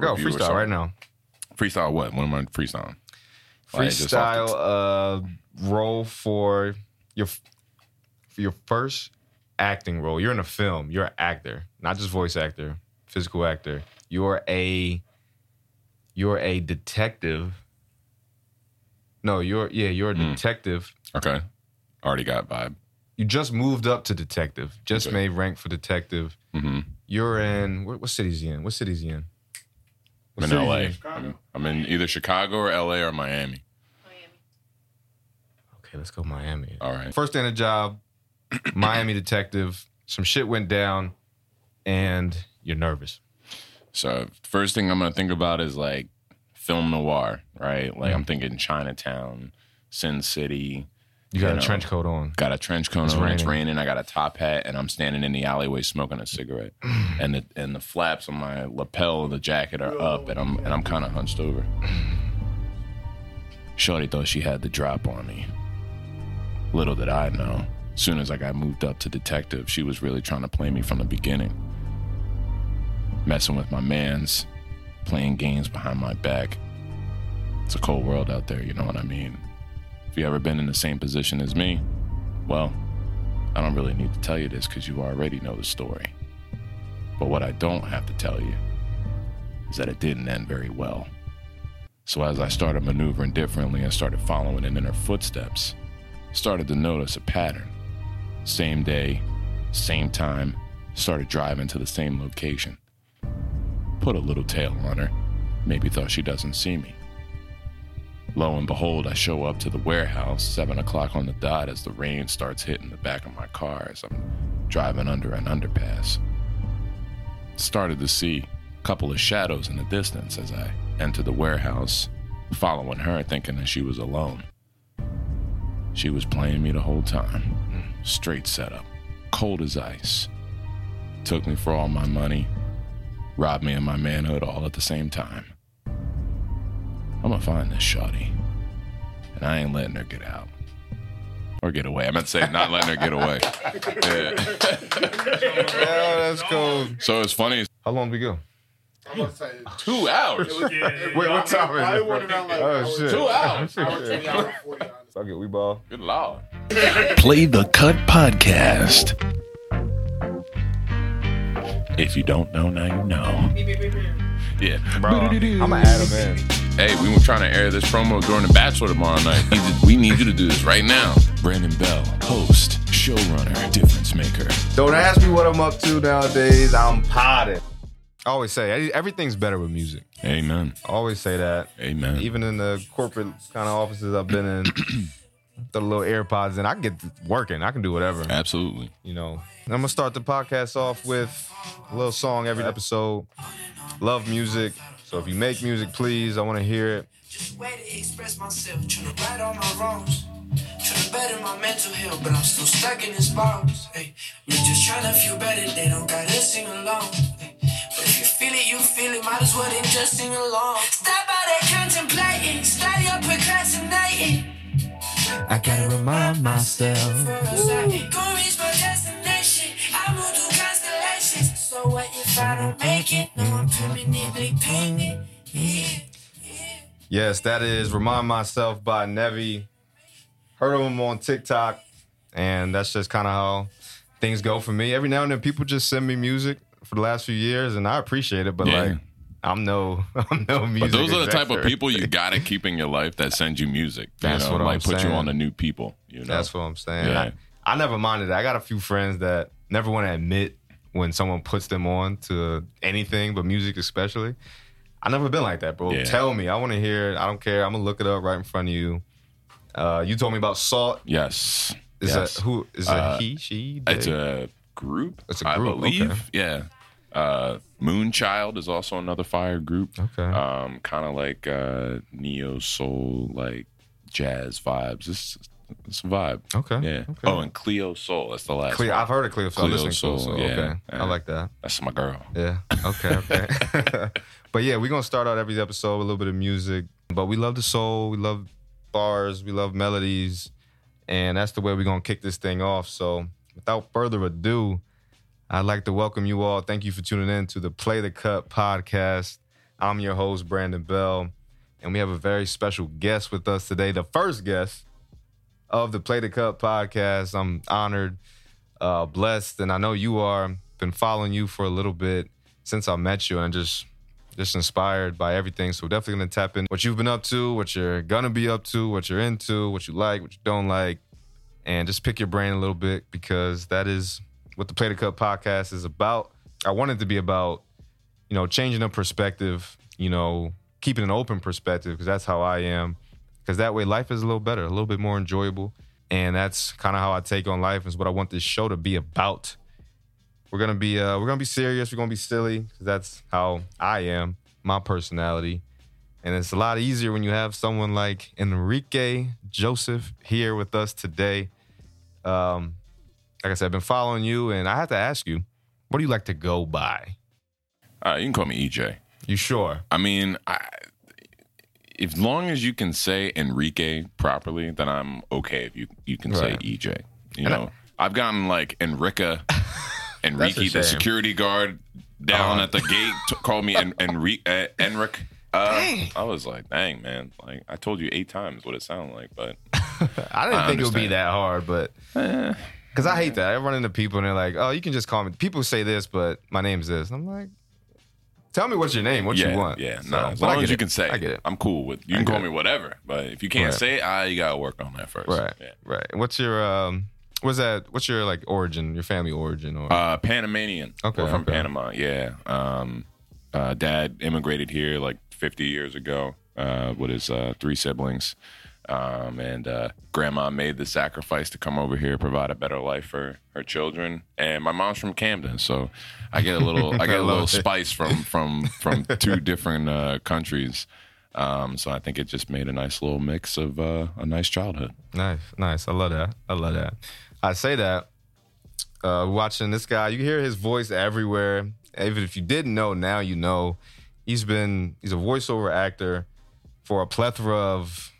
Go review or freestyle something. right now. Freestyle what? What am I freestyling? Like, just Freestyle uh, role for your for your first acting role. You're in a film. You're an actor, not just voice actor, physical actor. You're a you're a detective. No, you're yeah, you're a Mm. detective. the- okay. Already got vibe. You just moved up to detective. Just Okay. made rank for detective. Mm-hmm. You're in what, what city's he in? What city's he in? I'm in LA. he in? Chicago. I'm in either Chicago or LA or Miami. Miami. Okay, let's go Miami. All right. First day on the job, Miami detective. Some shit went down, and you're nervous. So first thing I'm gonna think about is like film noir, right? Like I'm mm. thinking Chinatown, Sin City. You got You a know. trench coat on. Got a trench coat It's on. It's raining. raining. I got a top hat, and I'm standing in the alleyway smoking a cigarette. and the and the flaps on my lapel of the jacket are up, and I'm and I'm kind of hunched over. Shorty thought she had the drop on me. Little did I know. Soon as I got moved up to detective, she was really trying to play me from the beginning. Messing with my mans, playing games behind my back. It's a cold world out there, you know what I mean? If you ever been in the same position as me, well, I don't really need to tell you this because you already know the story. But what I don't have to tell you is that it didn't end very well. So as I started maneuvering differently and started following in her footsteps, started to notice a pattern. Same day, same time, started driving to the same location. Put a little tail on her, maybe thought she doesn't see me. Lo and behold, I show up to the warehouse, 7 o'clock on the dot, as the rain starts hitting the back of my car as I'm driving under an underpass. Started to see a couple of shadows in the distance as I enter the warehouse, following her, thinking that she was alone. She was playing me the whole time. Straight setup, cold as ice. Took me for all my money, robbed me of my manhood all at the same time. I'm gonna find this shawty, and I ain't letting her get out or get away. I meant to say not letting her get away. Yeah. Yeah, let's go. So it's funny. How long did we go? I'm about to say, Two hours. was, yeah, Wait, what time is I it? went around like Oh, hour- shit. Two hours. Hour 20, hour 40, honestly. Fuck it, we ball. Good lord. Play the Cut Podcast. If you don't know, now you know. Yeah. Bro, I'm gonna add him in. Hey, we were trying to air this promo during The Bachelor tomorrow night. We need- We need you to do this right now. Brandon Bell, host, showrunner, difference maker. Don't ask me what I'm up to nowadays. I'm potted. I always say everything's better with music. Amen. I always say that. Amen. Even in the corporate kind of offices I've been in, the little AirPods in, I can get working. I can do whatever. Absolutely. You know. I'm gonna start the podcast off with a little song every episode. Love music. So if you make music, please, I want to hear it. Just way to express myself, tryna right all my wrongs. Tryna better my mental health, but I'm still stuck in this box. Hey, we're just tryna feel better, they don't gotta sing along. Hey, but if you feel it, you feel it, might as well then just sing along. Stop all that contemplating, stop your procrastinating. I gotta remind myself. Go if I don't make it? No, I'm permanently painted. Yeah. Yes, that is Remind Myself by Nevi. Heard of him on TikTok, and that's just kind of how things go for me. Every now and then, people just send me music for the last few years, and I appreciate it. But Yeah. like, I'm no, I'm no music. But those are the type of people you gotta keep in your life that send you music. You That's know, what I'm like put you on to new people. You know, That's what I'm saying. Yeah. I, I never minded that. I got a few friends that never want to admit when someone puts them on to anything, but music especially. I never been like that, bro. Yeah. Tell me. I want to hear it. I don't care. I'm gonna look it up right in front of you. Uh, you told me about SAULT. yes. Is yes. that who? Is Uh, he? She? It's a group. It's a group, I believe. okay. Yeah. Uh, Moonchild is also another fire group. Okay. Um, kind of like uh, neo soul, like jazz vibes. It's it's a vibe. Okay. Yeah. Okay. Oh, and Cleo Sol. That's the last. Cleo, one. I've heard of Cleo. Sol. I Cleo listen to Cleo. Sol, yeah, okay. yeah. I like that. That's my girl. Yeah. Okay. Okay. but yeah, we're gonna start out every episode with a little bit of music. But we love the soul. We love bars. We love melodies, and that's the way we're gonna kick this thing off. So without further ado, I'd like to welcome you all. Thank you for tuning in to the Play the Cut podcast. I'm your host, Brandon Bell, and we have a very special guest with us today, the first guest of the Play the Cut podcast. I'm honored, uh, blessed, and I know you are. Been following you for a little bit since I met you, and just just inspired by everything. So definitely gonna tap in what you've been up to, what you're gonna be up to, what you're into, what you like, what you don't like, and just pick your brain a little bit because that is what the Play the Cut podcast is about. I want it to be about, you know, changing a perspective, you know, keeping an open perspective because that's how I am. Because that way life is a little better, a little bit more enjoyable. And that's kind of how I take on life, is what I want this show to be about. We're gonna be uh, we're gonna be serious, we're gonna be silly, because that's how I am, my personality. And it's a lot easier when you have someone like Enrique Joseph here with us today. Um, like I said, I've been following you, and I have to ask you, what do you like to go by? Uh, you can call me EJ. You sure? I mean, I, as long as you can say Enrique properly, then I'm okay if you you can say EJ. You And know, I've gotten like Enrica, Enrique, the security guard down Uh-huh. at the gate, t- called me en- Enri- uh, Enric. Uh, I was like, dang man, like I told you eight times what it sounded like, but I didn't I think it would be that hard, but because I hate that. I run into people and they're like, "Oh, you can just call me." People say this, but my name's this. And I'm like, "Tell me what's your name, what yeah, you want." yeah, So, no. As long as you it. can say, I get it. I'm cool with. You can call it. me whatever, but if you can't Right. say it, ah, you gotta work on that first. Right, Yeah. right. And What's your um? What's that? What's your like origin? Your family origin? Or Uh, Panamanian. Okay, We're from okay. Panama. Yeah. Um, uh, dad immigrated here like 50 years ago uh, with his uh, three siblings. Um, and uh, grandma made the sacrifice to come over here, provide a better life for her children. And my mom's from Camden, so I get a little, I get a little spice from from from two different uh, countries. Um, so I think it just made a nice little mix of uh, a nice childhood. Nice, nice. I love that. I love that. I say that uh, watching this guy, you hear his voice everywhere. Even if you didn't know, now you know. He's been he's a voiceover actor for a plethora of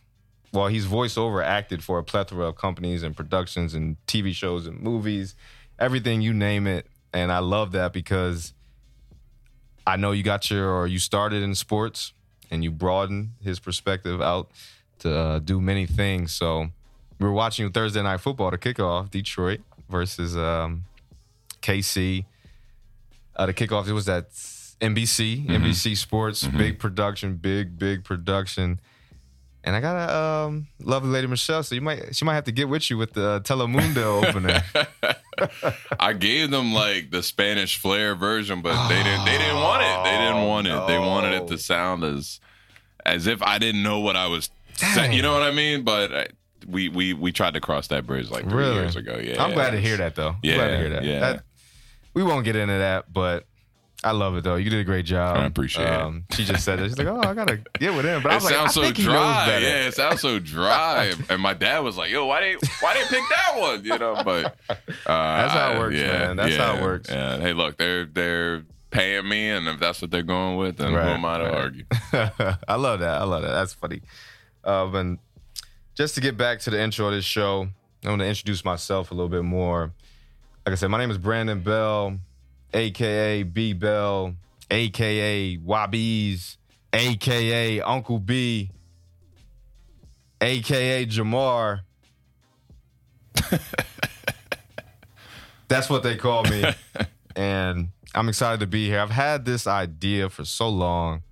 well, he's voiceover acted for a plethora of companies and productions and TV shows and movies, everything you name it. And I love that because I know you got your or you started in sports and you broadened his perspective out to uh, do many things. So we were watching Thursday night football to kick off Detroit versus um, KC. Uh, the kickoff it was at NBC, NBC Sports, big production, big big production. And I got a um, lovely lady Michelle, so you might she might have to get with you with the uh, Telemundo opener. I gave them like the Spanish flair version, but they didn't. They didn't want it. They didn't want it. They wanted it to sound as as if I didn't know what I was. saying. You know what I mean? But I, we we we tried to cross that bridge like three Really? years ago. Yeah, I'm glad to hear that though. I'm Yeah, glad to hear that. yeah. That- we won't get into that, but I love it though. You did a great job. I appreciate it. She just said it. She's like, "Oh, I gotta get with him." But I It was like, "I sounds so think he knows dry. Yeah, it sounds so dry. and my dad was like, "Yo, why they why they pick that one?" You know, but uh, that's how it works, man. That's how it works. Yeah. Hey, look, they're they're paying me, and if that's what they're going with, then who am I to right. argue? I love that. I love that. That's funny. Um, and just to get back to the intro of this show, I want to introduce myself a little bit more. Like I said, my name is Brandon Bell, aka B Bell, aka Wobbies, aka Uncle B, aka Jamar. That's what they call me. and I'm excited to be here. I've had this idea for so long.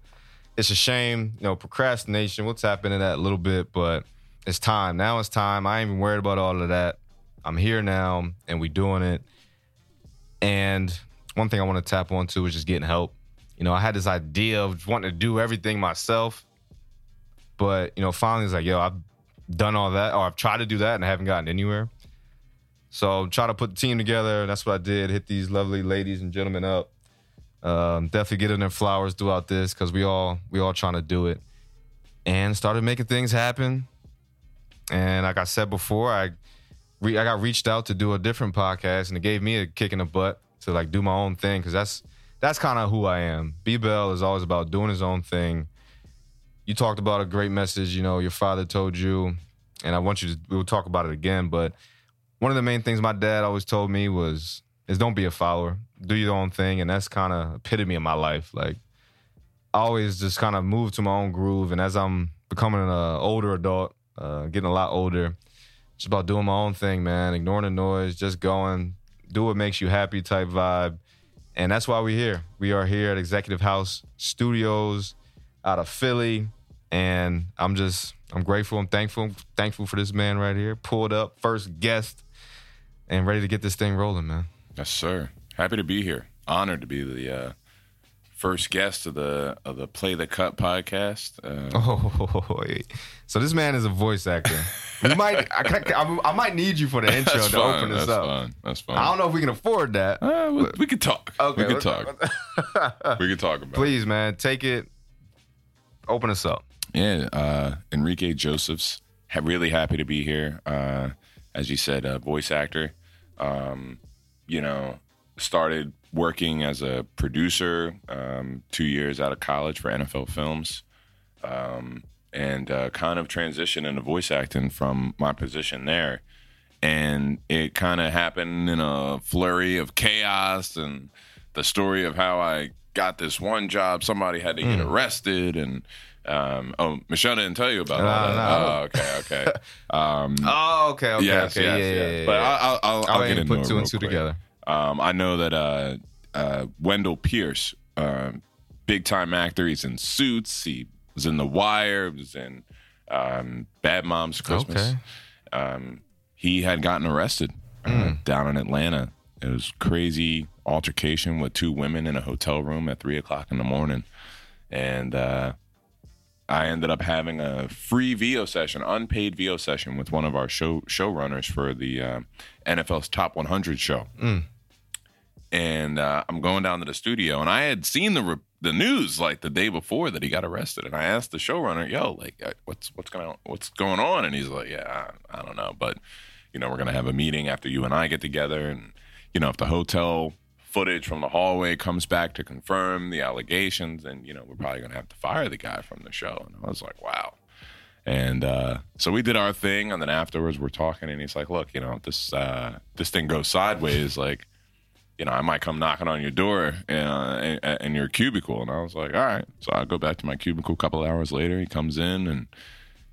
It's a shame, you know, procrastination. We'll tap into that a little bit, but it's time. Now it's time. I ain't even worried about all of that. I'm here now and we doing it. And one thing I want to tap onto is just getting help. You know, I had this idea of wanting to do everything myself, but you know, finally it's like, yo, I've done all that, or I've tried to do that and I haven't gotten anywhere. So try to put the team together. That's what I did. Hit these lovely ladies and gentlemen up. Um, definitely getting their flowers throughout this because we all we all trying to do it, and started making things happen. And like I said before, I re- I got reached out to do a different podcast, and it gave me a kick in the butt to like do my own thing because that's that's kind of who I am. B Bell is always about doing his own thing. You talked about a great message, you know, your father told you, and I want you to we'll talk about it again. But one of the main things my dad always told me was is don't be a follower, do your own thing, and that's kind of epitome of my life. Like I always just kind of move to my own groove. And as I'm becoming an older adult, uh, getting a lot older, it's about doing my own thing, man. Ignoring the noise, just going, do what makes you happy type vibe. And that's why we're here. We are here at Executive House Studios out of Philly. And I'm just, I'm grateful. I'm thankful. I'm Thankful for this man right here. Pulled up, first guest, and ready to get this thing rolling, man. Yes, sir. Happy to be here. Honored to be the uh, first guest of the of the Play the Cut podcast. Uh, Oh, so this man is a voice actor. We might, I, I, I might need you for the intro that's to fine. open this That's up. fine. That's fine. I don't know if we can afford that. Uh, we, we could talk. Okay, we could talk. we could talk about. it. Please, man, take it. Open us up. Yeah, uh, Enrique Josephs. Ha- really happy to be here. Uh, as you said, a voice actor. Um, you know, started working as a producer um, two years out of college for NFL Films, um, and uh, kind of transitioned into voice acting from my position there. And it kind of happened in a flurry of chaos and the story of how I got this one job. Somebody had to get arrested, and um, oh, Michelle didn't tell you about No, that. no. Oh, okay, okay. Um, Oh, okay, okay, yes, okay. yes, yeah, yes. yeah, yeah, But. I'll, I'll, I'll, I'll get into put it two and two quick. together. Um, I know that uh, uh, Wendell Pierce, uh, big time actor. He's in Suits. He was in The Wire. he Was in um, Bad Moms Christmas. Okay. Um, he had gotten arrested Mm. down in Atlanta. It was crazy altercation with two women in a hotel room at three o'clock in the morning, and uh, I ended up having a free VO session, unpaid VO session with one of our show showrunners for the uh, NFL's Top 100 show. And uh, I'm going down to the studio, and I had seen the re- the news like the day before that he got arrested, and I asked the showrunner, "Yo, like, uh, what's what's going what's going on?" And he's like, "Yeah, I, I don't know, but you know, we're gonna have a meeting after you and I get together, and you know, if the hotel." Footage from the hallway comes back to confirm the allegations, and you know we're probably gonna have to fire the guy from the show. And I was like, "Wow!" And uh, so we did our thing, and then afterwards we're talking, and he's like, "Look, you know, this uh, this thing goes sideways, like, you know, I might come knocking on your door uh, in, in your cubicle." And I was like, "All right." So I go back to my cubicle. A couple hours later, he comes in and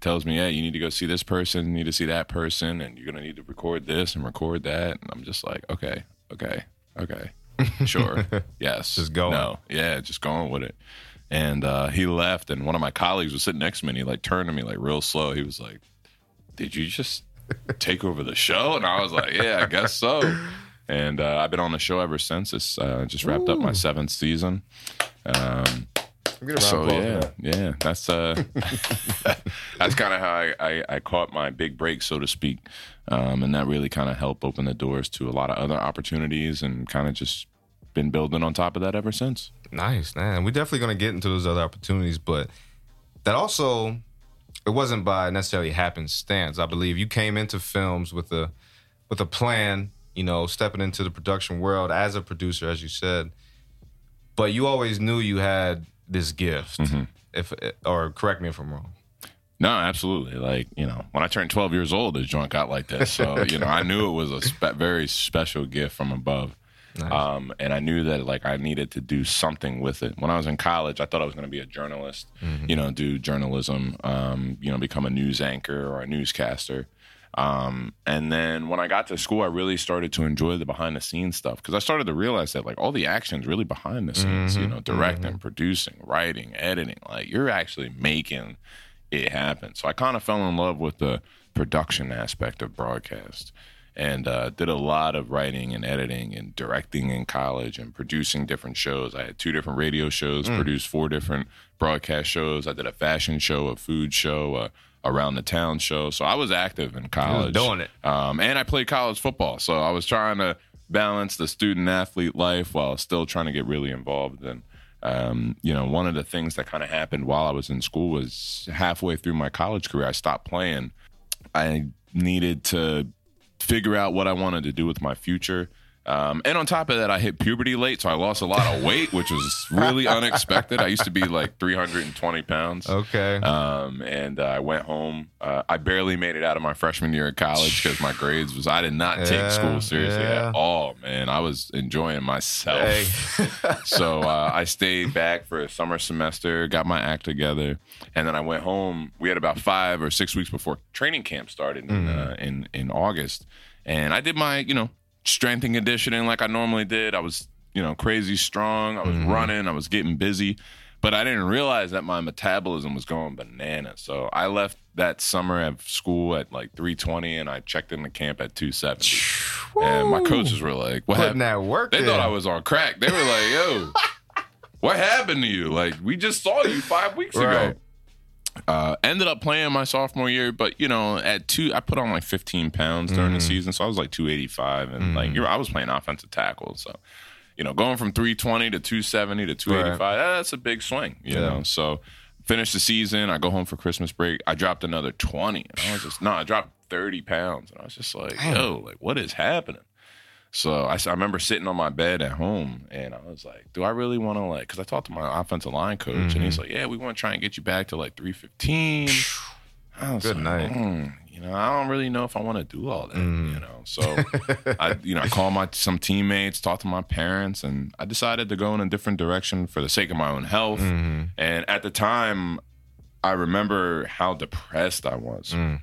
tells me, "Hey, you need to go see this person, you need to see that person, and you're gonna need to record this and record that." And I'm just like, "Okay, okay, okay, sure, yes, Just going. No, yeah, just going with it." And uh, he left, and one of my colleagues was sitting next to me, and he like turned to me like real slow. He was like, "Did you just take over the show?" And I was like, "Yeah, I guess so." And uh, I've been on the show ever since. It's uh, just wrapped up my seventh season. Um, Get a round of so yeah, yeah, that's uh, that's kind of how I, I, I caught my big break, so to speak, um, and that really kind of helped open the doors to a lot of other opportunities, and kind of just been building on top of that ever since. Nice, man. We're definitely gonna get into those other opportunities, but that also it wasn't by necessarily happenstance. I believe you came into films with a with a plan, you know, stepping into the production world as a producer, as you said. But you always knew you had this gift. If or correct me if I'm wrong. No, absolutely. Like you know, when I turned 12 years old, this joint got like this. So you know, I knew it was a spe- very special gift from above. Nice. Um, and I knew that like I needed to do something with it. When I was in college, I thought I was going to be a journalist, you know, do journalism, um, you know, become a news anchor or a newscaster. Um, and then when I got to school, I really started to enjoy the behind the scenes stuff because I started to realize that like all the action's really behind the scenes, you know, directing, producing, writing, editing. Like you're actually making it happen. So I kind of fell in love with the production aspect of broadcast and uh, did a lot of writing and editing and directing in college and producing different shows. I had two different radio shows, produced four different broadcast shows. I did a fashion show, a food show, a around the town show. So I was active in college, doing it. Um, and I played college football. So I was trying to balance the student athlete life while still trying to get really involved And Um, you know, one of the things that kind of happened while I was in school was halfway through my college career, I stopped playing. I needed to figure out what I wanted to do with my future. Um, and on top of that, I hit puberty late, so I lost a lot of weight, which was really unexpected. I used to be like 320 pounds. Okay. Um, and uh, I went home. Uh, I barely made it out of my freshman year of college because my grades was. I did not Yeah, take school seriously yeah. at all, man. I was enjoying myself. Hey. so uh, I stayed back for a summer semester, got my act together, and then I went home. We had about five or six weeks before training camp started in uh, in in August, and I did my you know strength and conditioning like I normally did. I was you know crazy strong. I was mm-hmm. running. I was getting busy. But I didn't realize that my metabolism was going bananas. So I left that summer at school at like 320 and I checked into camp at 270. And my coaches were like, What Putting happened? that work They in. thought I was on crack. They were like, "Yo, what happened to you? Like, we just saw you five weeks Right. ago." Uh, ended up playing my sophomore year, but you know, at two, I put on like 15 pounds during Mm-hmm. the season, so I was like 285, and like you're, I was playing offensive tackle, so you know, going from 320 to 270 to 285, that's a big swing, you Yeah. know. So finish the season, I go home for Christmas break, I dropped another 20, and I was just no, I dropped 30 pounds, and I was just like, yo, like what is happening? So I, I remember sitting on my bed at home and I was like, do I really want to like, cause I talked to my offensive line coach and Mm-hmm. he's like, yeah, we want to try and get you back to like 315. I Good like, night. "Hmm, you know, I don't really know if I want to do all that, Mm. you know? So I, you know, I called my, some teammates, talked to my parents and I decided to go in a different direction for the sake of my own health. Mm-hmm. And at the time I remember how depressed I was. Mm.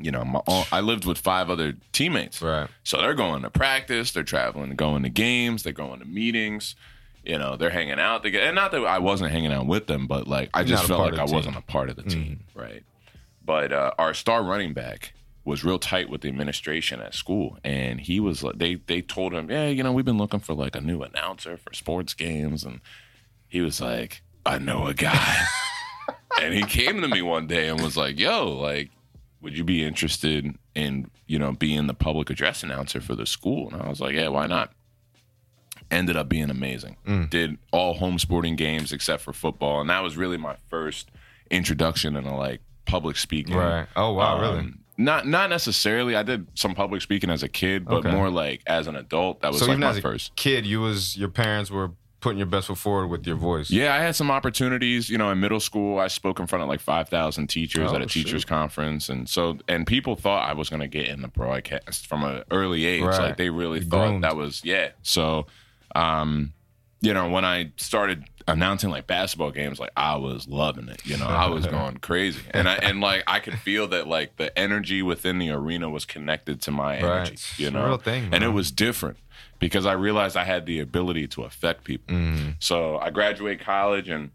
You know, my, I lived with five other teammates. Right. So they're going to practice, they're traveling, going to games, they're going to meetings. You know, they're hanging out together. And not that I wasn't hanging out with them, but like I just felt like I the wasn't a part of the team, right? But uh, our star running back was real tight with the administration at school, and he was like, they they told him, yeah, you know, we've been looking for like a new announcer for sports games, and he was like, I know a guy, and he came to me one day and was like, yo, like would you be interested in you know being the public address announcer for the school? And i was like yeah why not? Ended up being amazing. Did all home sporting games except for football. And that was really my first introduction into like public speaking. Right. Oh wow, really? Um, not not necessarily. I did some public speaking as a kid but Okay. more like as an adult. That was So like even my as a first kid, you was your parents were putting your best foot forward with your voice. Yeah, I had some opportunities. You know, in middle school, I spoke in front of like five thousand teachers Oh, at a teachers conference, and so and people thought I was going to get in the broadcast from an early age. Right. Like they really You thought groomed. that was yeah. So, um, you know, when I started announcing like basketball games, like I was loving it. You know, I was going crazy, and I and like I could feel that like the energy within the arena was connected to my energy. It's You know, real thing, and it was different because I realized I had the ability to affect people. Mm-hmm. So I graduated college and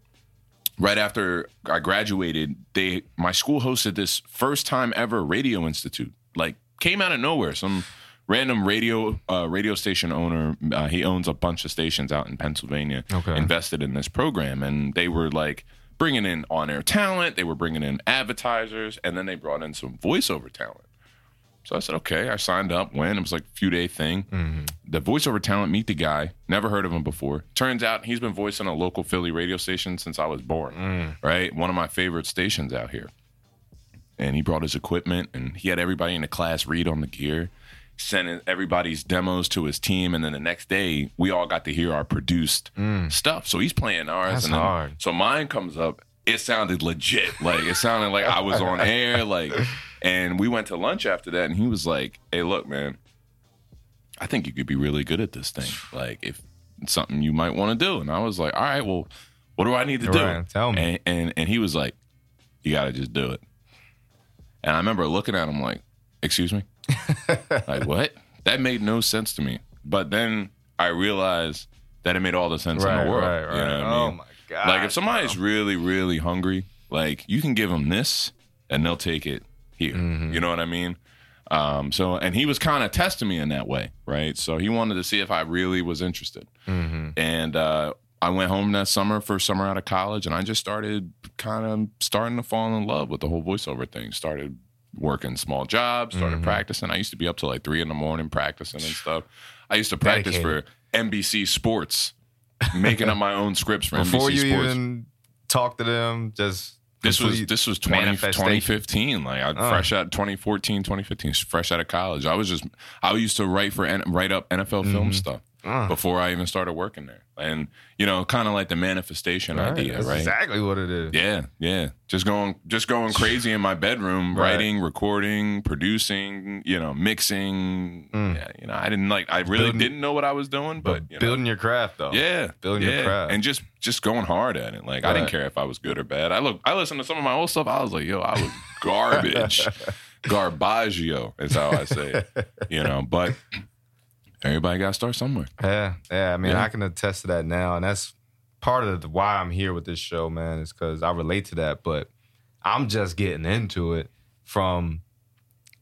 right after I graduated, they my school hosted this first time ever radio institute. Like came out of nowhere. Some random radio uh, radio station owner, uh, he owns a bunch of stations out in Pennsylvania. Okay. invested in this program, and they were like bringing in on air talent. They were bringing in advertisers, and then they brought in some voiceover talent. So I said, okay. I signed up. Went. It was like a few day thing. Mm-hmm. The voiceover talent. Meet the guy. Never heard of him before. Turns out he's been voicing a local Philly radio station since I was born. Mm. Right, one of my favorite stations out here. And he brought his equipment, and he had everybody in the class read on the gear. Sent everybody's demos to his team, and then the next day we all got to hear our produced mm. stuff. So he's playing ours, That's and then, hard. so mine comes up. It sounded legit. Like it sounded like I was on air. Like, and we went to lunch after that, and he was like, "Hey, look, man, I think you could be really good at this thing. Like, if it's something you might want to do." And I was like, "All right, well, what do I need to do?" Right, tell me. And, and and he was like, "You got to just do it." And I remember looking at him like, "Excuse me." like what? That made no sense to me. But then I realized that it made all the sense in the world. right, You know what I Oh mean? my god. Like if somebody's really, really hungry, like you can give them this and they'll take it here. Mm-hmm. You know what I mean? Um, so and he was kind of testing me in that way, right? So he wanted to see if I really was interested. Mm-hmm. And uh, I went home that summer, first summer out of college, and I just started kind of starting to fall in love with the whole voiceover thing. Started working small jobs, started Mm-hmm. practicing. I used to be up till like three in the morning practicing and stuff. I used to practice Dedicated. for NBC Sports, making up my own scripts for before NBC you Sports. even talk to them, just This was this was 20, 2015. Like I Uh. fresh out 2014, 2015, fresh out of college. I was just I used to write for write up NFL film stuff Uh. before I even started working there. And you know, kind of like the manifestation Right, idea, that's right? exactly what it is. Yeah, yeah. Just going just going crazy in my bedroom, Right. writing, recording, producing, you know, mixing. Mm. Yeah, you know, I didn't like I really Building- didn't know what I was doing, but, you know, building your craft though. yeah, building your craft. and just just going hard at it. Like I didn't care if I was good or bad. I look, I listened to some of my old stuff. I was like, yo, I was garbage, garbaggio is how I say it. You know, but everybody got to start somewhere. Yeah, yeah. I mean, Yeah. I can attest to that now, and that's part of the, why I'm here with this show, man. Is because I relate to that, but I'm just getting into it. From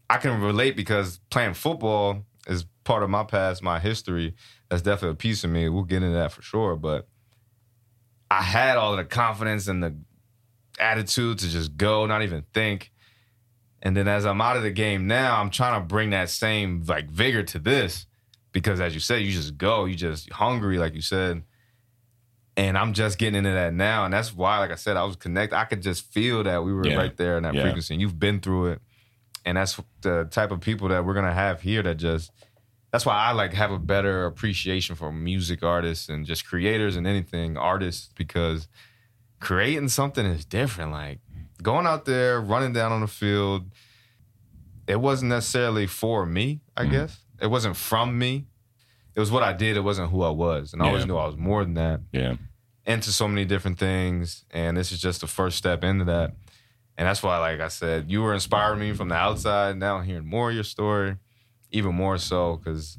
I can relate because playing football is part of my past, my history. That's definitely a piece of me. We'll get into that for sure, but I had all the confidence and the attitude to just go, not even think. And then as I'm out of the game now, I'm trying to bring that same like vigor to this because as you said, you just go, you just hungry, like you said. And I'm just getting into that now. And that's why, like I said, I was connected. I could just feel that we were Yeah. right there in that Yeah. frequency. And you've been through it. And that's the type of people that we're gonna have here that just that's why I like have a better appreciation for music artists and just creators and anything artists because creating something is different. Like going out there, running down on the field, it wasn't necessarily for me, I Mm-hmm. guess. It wasn't from me. It was what I did. It wasn't who I was. And I always Yeah. knew I was more than that Yeah, into so many different things. And this is just the first step into that. And that's why, like I said, you were inspiring me from the outside. Now I'm hearing more of your story, even more so because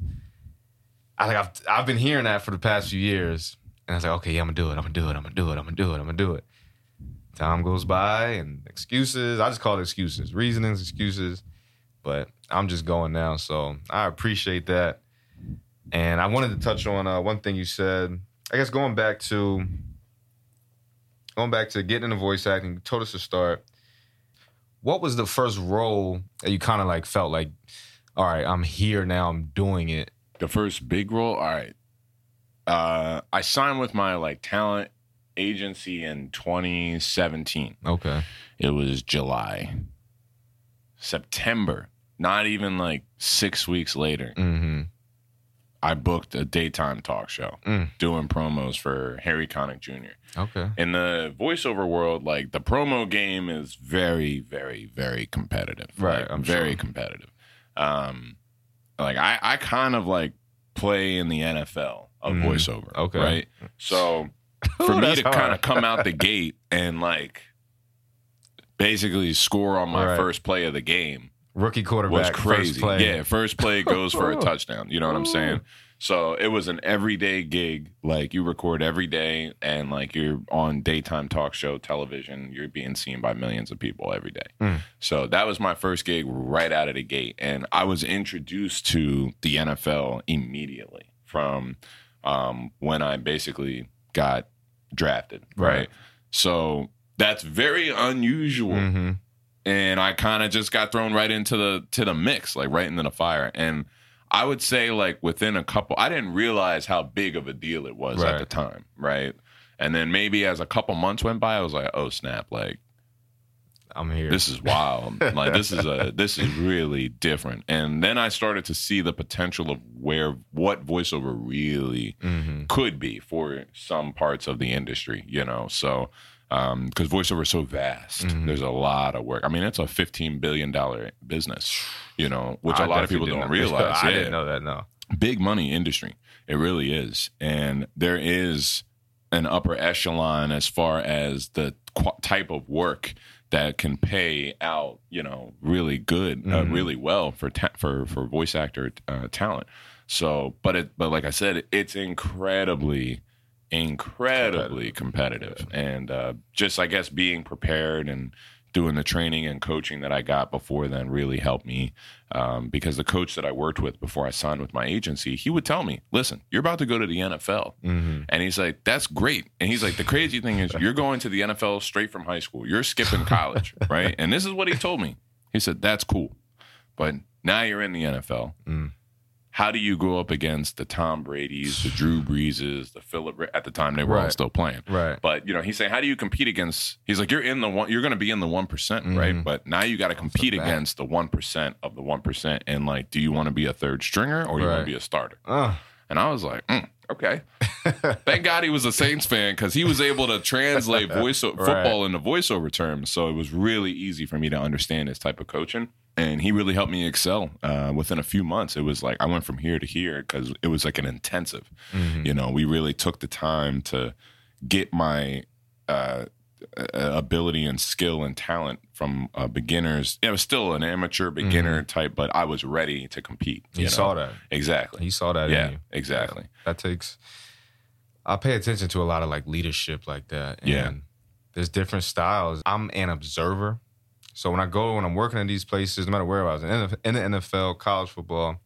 I think I've I've been hearing that for the past few years. And I was like, okay, yeah, I'm gonna do it. I'm gonna do it. I'm gonna do it. I'm gonna do it. I'm gonna do it. Time goes by and excuses. I just call it excuses, reasonings, excuses. But I'm just going now. So I appreciate that. And I wanted to touch on uh, one thing you said. I guess going back to going back to getting into voice acting, you told us to start. What was the first role that you kind of like felt like, all right, I'm here now, I'm doing it. the first big role. All right, uh, I signed with my like talent agency in 2017. Okay. It was July, September. Not even like six weeks later, Mm-hmm. I booked a daytime talk show Mm. doing promos for Harry Connick Jr. Okay. In the voiceover world, like the promo game is very, very, very competitive. Right, Like, I'm very sure. competitive. Um, like I, I kind of like play in the NFL of Mhm. voiceover. Okay. Right. So for Ooh, me to kind of come out the gate and like basically score on my Right. first play of the game Rookie was quarterback, crazy. first play. Yeah, first play goes for a touchdown. You know what I'm saying? So it was an everyday gig. Like you record every day, and like you're on daytime talk show television. You're being seen by millions of people every day. Mm. So that was my first gig right out of the gate, and I was introduced to the NFL immediately from um, when I basically got drafted. Right. right? So that's very unusual Mm-hmm. And I kind of just got thrown right into the to the mix, like right into the fire. And I would say like within a couple, I didn't realize how big of a deal it was Right. at the time, right? And then maybe as a couple months went by, I was like, oh snap, like I'm here. this is wild, like this is a this is really different. And then I started to see the potential of where what voiceover really mm-hmm. could be for some parts of the industry, you know. So, because voiceover is so vast, Mhm. there's a lot of work. I mean, it's a 15 billion dollar business, you know, which a I lot of people don't realize. I yeah, didn't know that. No. big money industry. It really is, and there is an upper echelon as far as the qu- type of work that can pay out, you know, really good, uh, Mhm. really well for ta- for for voice actor uh, talent. So, but it, but like I said, it's incredibly, incredibly competitive, and uh, just I guess being prepared and doing the training and coaching that I got before then really helped me um, because the coach that I worked with before I signed with my agency, he would tell me, "Listen, you're about to go to the NFL," Mm-hmm. and he's like, "That's great," and he's like, "The crazy thing is, you're going to the NFL straight from high school. You're skipping college, right?" And this is what he told me. He said, "That's cool, but now you're in the NFL." Mm. How do you go up against the Tom Brady's, the Drew Breeses, the Philip at the time they were all still playing. Right. But you know, he's saying, how do you compete against? He's like, you're in the one, you're going to be in the one right? Mhm. But now you got to compete fact. against the one percent of the one percent, and like, do you want to be a third stringer or you want to be a starter? Uh, And I was like, mm, okay. Thank God he was a Saints fan because he was able to translate voice football into voiceover terms. So it was really easy for me to understand this type of coaching. And he really helped me excel uh, within a few months. It was like I went from here to here because it was like an intensive. mhm. You know, we really took the time to get my uh, ability and skill and talent from uh, beginners. It was still an amateur beginner type, but I was ready to compete. He you know? saw that. exactly. He saw that Yeah, in you. exactly. That takes. I pay attention to a lot of like leadership like that. And Yeah. There's different styles. I'm an observer. So when I go, when I'm working in these places, no matter where I was, in the in the NFL, college football,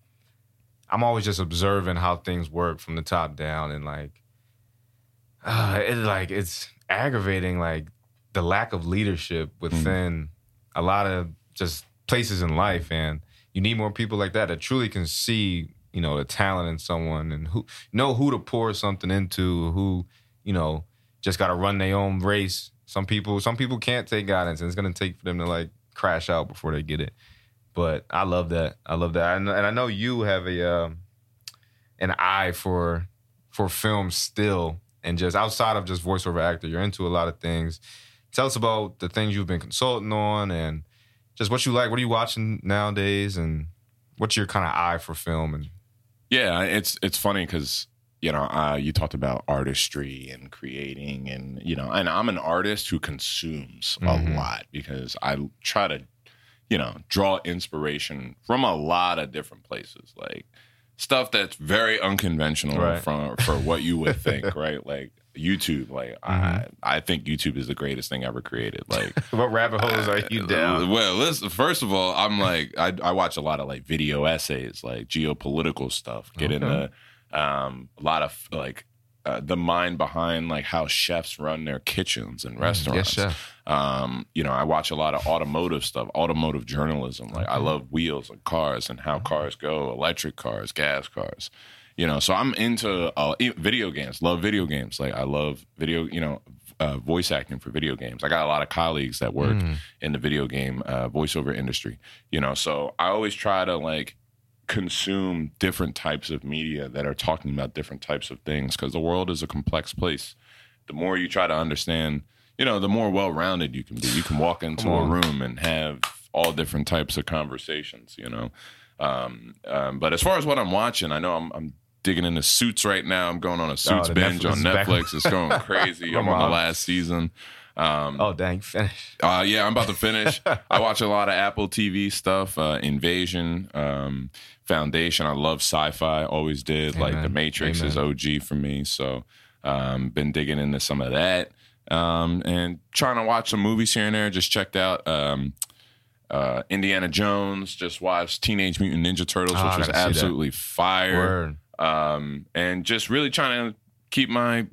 I'm always just observing how things work from the top down, and like, uh, it's like it's aggravating, like the lack of leadership within a lot of just places in life, and you need more people like that that truly can see, you know, the talent in someone and who know who to pour something into, who you know just got to run their own race. Some people, some people can't take guidance, and it's gonna take for them to like crash out before they get it. But I love that. I love that, and, and I know you have a um, an eye for for film still, and just outside of just voiceover actor, you're into a lot of things. Tell us about the things you've been consulting on, and just what you like. What are you watching nowadays, and what's your kind of eye for film? And Yeah, it's it's funny because you know uh, you talked about artistry and creating, and you know, and I'm an artist who consumes Mhm. a lot because I try to, you know, draw inspiration from a lot of different places, like stuff that's very unconventional Right. from for what you would think, right? Like YouTube, like I I think YouTube is the greatest thing ever created, like. what rabbit holes are you Uh, down? Well, listen, first of all, I'm like I, I watch a lot of like video essays, like geopolitical stuff. Get Okay. into um, a lot of like uh, the mind behind like how chefs run their kitchens and restaurants. Yes, chef. Um, you know, I watch a lot of automotive stuff, automotive journalism. Like I love wheels and cars and how cars go, electric cars, gas cars. You know, so I'm into uh, video games. Love video games. Like I love video. You know, uh, voice acting for video games. I got a lot of colleagues that work Mm. in the video game uh, voiceover industry. You know, so I always try to like consume different types of media that are talking about different types of things because the world is a complex place. The more you try to understand, you know, the more well-rounded you can be. You can walk into a room and have all different types of conversations. You know, um, um, but as far as what I'm watching, I know I'm. I'm digging into suits right now. I'm going on a suits the binge Netflix on. Netflix. It's going crazy. I'm on the last season. Um, Oh, dang, finish. uh, yeah, I'm about to finish. I watch a lot of Apple TV stuff, uh, Invasion, um, Foundation. I love sci-fi. Always did. Like The Matrix is OG for me. So, um, been digging into some of that, um, and trying to watch some movies here and there. Just checked out. Um, uh, Indiana Jones. Just watched Teenage Mutant Ninja Turtles, I which was gotta see that. absolutely fire um, and just really trying to keep my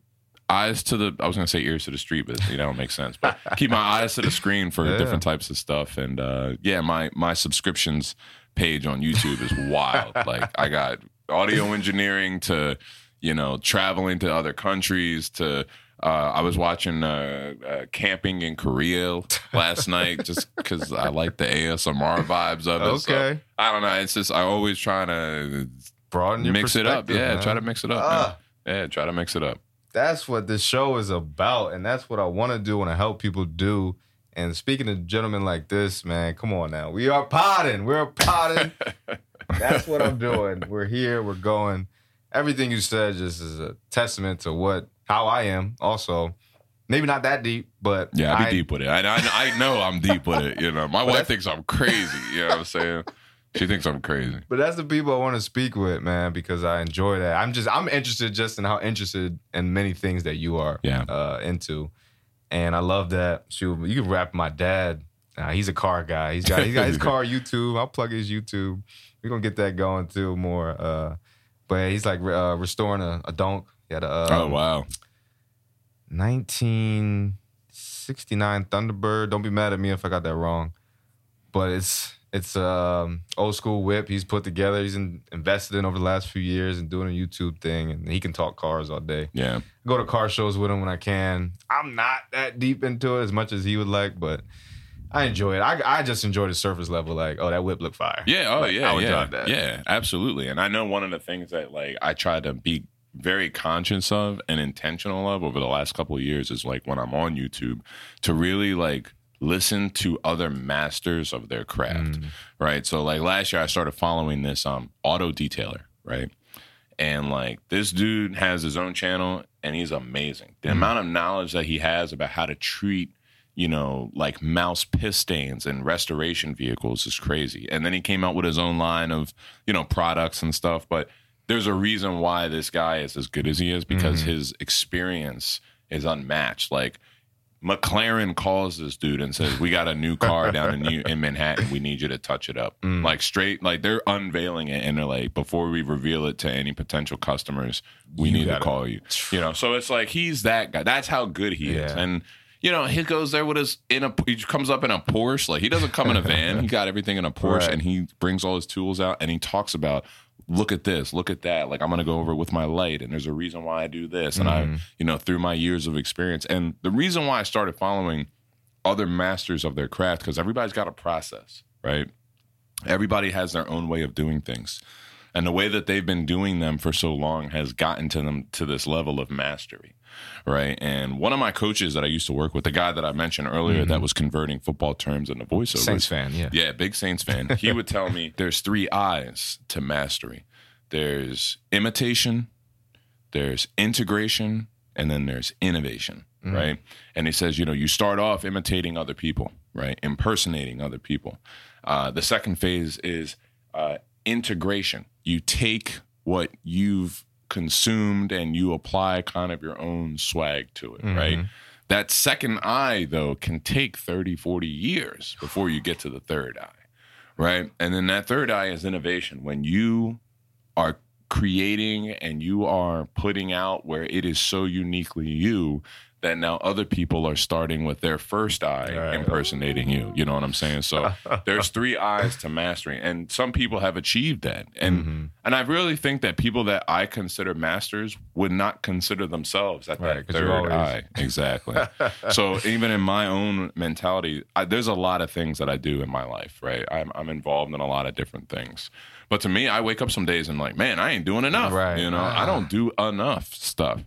eyes to the I was gonna say ears to the street, but you know, it makes sense. But keep my eyes to the screen for Yeah. different types of stuff. And uh, yeah, my my subscriptions page on YouTube is wild. like I got audio engineering to you know traveling to other countries to. Uh, I was watching uh, uh, camping in Korea last night just because I like the ASMR vibes of it. So, Okay. I don't know. It's just I always trying to Broaden your mix it up. Yeah, man. try to mix it up. Ah. Yeah, try to mix it up. That's what this show is about, and that's what I want to do and I help people do. And speaking to gentlemen like this, man, come on now. We are potting. We're potting. that's what I'm doing. We're here. We're going. Everything you said just is a testament to what how I am. Also, maybe not that deep, but Yeah, I be I- deep with it. I, I I know I'm deep with it. You know, my wife thinks I'm crazy. You know what I'm saying? She thinks I'm crazy. But that's the people I want to speak with, man, because I enjoy that. I'm just I'm interested just in how interested in many things that you are Yeah. uh, into, and I love that. Shoot, you can rap my dad. He's a car guy. He's got he's got his car YouTube. I'll plug his YouTube. We're gonna get that going too more. Uh, but he's like uh, restoring a, a donk. He had a um, oh wow. 1969 Thunderbird. Don't be mad at me if I got that wrong. But it's It's um old school whip. He's put together. He's in, invested in over the last few years and doing a YouTube thing, and he can talk cars all day. Yeah. Go to car shows with him when I can. I'm not that deep into it as much as he would like, but I enjoy it. I I just enjoy the surface level. Like, oh, that whip look fire. Yeah. Oh, Like, yeah. I would yeah. drive that. Yeah. Absolutely. And I know one of the things that like I try to be very conscious of and intentional of over the last couple of years is like when I'm on YouTube to really like listen to other masters of their craft. Mm. Right. So like last year I started following this um auto detailer, right? And like this dude has his own channel and he's amazing. The mm. amount of knowledge that he has about how to treat, you know, like mouse piss stains and restoration vehicles is crazy. And then he came out with his own line of, you know, products and stuff. But there's a reason why this guy is as good as he is because mm-hmm. his experience is unmatched. Like McLaren calls this dude and says, "We got a new car down in New, in Manhattan. We need you to touch it up." Mm. Like straight, like they're unveiling it, and they're like, "Before we reveal it to any potential customers, we You need to call you." You know, so it's like he's that guy. That's how good he is, and. You know, he goes there with his in a. He comes up in a Porsche. Like he doesn't come in a van. he got everything in a Porsche, Right. and he brings all his tools out, and he talks about, look at this, look at that. Like I'm gonna go over it with my light, and there's a reason why I do this, and I, mm-hmm. you know, through my years of experience, and the reason why I started following other masters of their craft because everybody's got a process, right? Everybody has their own way of doing things. And the way that they've been doing them for so long has gotten to them to this level of mastery, right? And one of my coaches that I used to work with, the guy that I mentioned earlier that was converting football terms into voiceovers, Saints fan. Yeah. yeah, big Saints fan. He would tell me there's three I's to mastery. There's imitation, there's integration, and then there's innovation, right? And he says, you know, you start off imitating other people, right? Impersonating other people. Uh, the second phase is uh, integration. You take what you've consumed and you apply kind of your own swag to it, right? Mm-hmm. That second eye, though, can take 30, 40 years before you get to the third eye, right? And then that third eye is innovation. When you are creating and you are putting out where it is so uniquely you that now other people are starting with their first eye Right. impersonating you. You know what I'm saying? So there's three eyes to mastering, and some people have achieved that. And Mm-hmm. and I really think that people that I consider masters would not consider themselves at Right, that third always- eye. Exactly. so even in my own mentality, I, there's a lot of things that I do in my life. Right, I'm I'm involved in a lot of different things. But to me, I wake up some days and like, man, I ain't doing enough. Right. You know, I don't do enough stuff.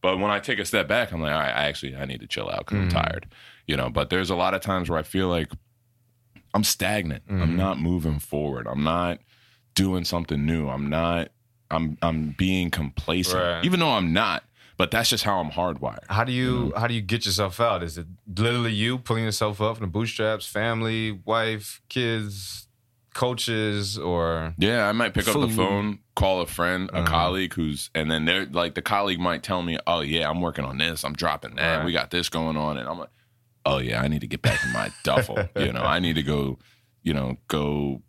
But when I take a step back, I'm like, all right, I actually I need to chill out because I'm mm. tired. You know, but there's a lot of times where I feel like I'm stagnant. I'm mm-hmm. not moving forward. I'm not doing something new. I'm not. I'm I'm being complacent, Right. even though I'm not. But that's just how I'm hardwired. How do you how do you get yourself out? Is it literally you pulling yourself up from the bootstraps, family, wife, kids, coaches, or Yeah, I might pick up the phone, call a friend, a Uh-huh. colleague who's, and then they're like, the colleague might tell me, "Oh yeah, I'm working on this. I'm dropping that. Right. We got this going on," and I'm like, "Oh yeah, I need to get back in my duffel. You know, I need to go, you know, go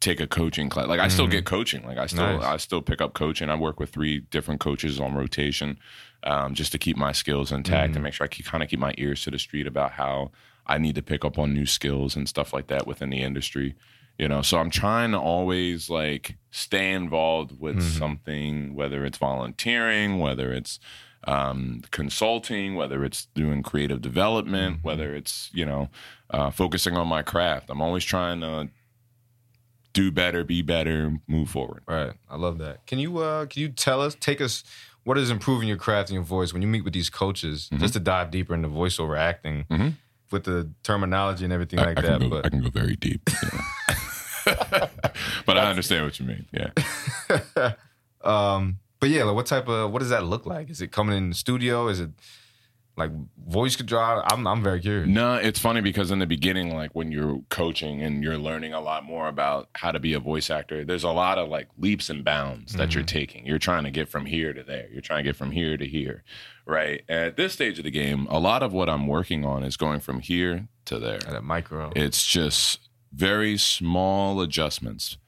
take a coaching class. Like I still get coaching. Like I still, Mm-hmm. Nice. I still pick up coaching. I work with three different coaches on rotation, um, just to keep my skills intact Mm-hmm. and make sure I keep, kind of keep my ears to the street about how I need to pick up on new skills and stuff like that within the industry you know so i'm trying to always like stay involved with Mm-hmm. something whether it's volunteering whether it's um, consulting whether it's doing creative development Mm-hmm. whether it's you know uh, focusing on my craft i'm always trying to do better be better move forward right? I love that. Can you uh can you tell us, take us, what is improving your craft and your voice when you meet with these coaches, Mm-hmm. just to dive deeper into voiceover acting Mhm. with the terminology and everything I, like I that. go, but I can go very deep you know. but i understand what you mean yeah um, but yeah, like what type of what does that look like? Is it coming in the studio? Is it like voice control? I'm I'm very curious. No, it's funny because in the beginning, like when you're coaching and you're learning a lot more about how to be a voice actor, there's a lot of like leaps and bounds that you're taking. You're trying to get from here to there. You're trying to get from here to here, right? And at this stage of the game, a lot of what I'm working on is going from here to there. At a micro. It's just very small adjustments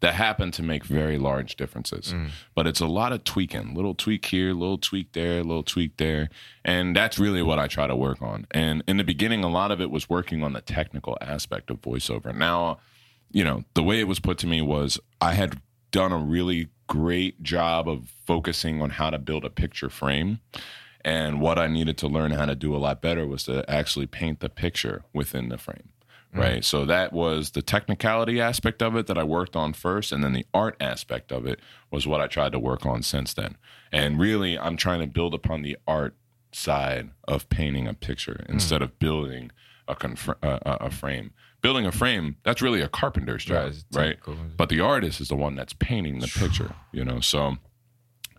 that happen to make very large differences. Mm. But it's a lot of tweaking, little tweak here, little tweak there, little tweak there. And that's really what I try to work on. And in the beginning, a lot of it was working on the technical aspect of voiceover. Now, you know, the way it was put to me was I had done a really great job of focusing on how to build a picture frame. And what I needed to learn how to do a lot better was to actually paint the picture within the frame. Right. So that was the technicality aspect of it that I worked on first. And then the art aspect of it was what I tried to work on since then. And really, I'm trying to build upon the art side of painting a picture instead of building a, conf- a, uh, a uh, a frame. Building a frame, that's really a carpenter's job, Right, right? But the artist is the one that's painting the picture, you know. So,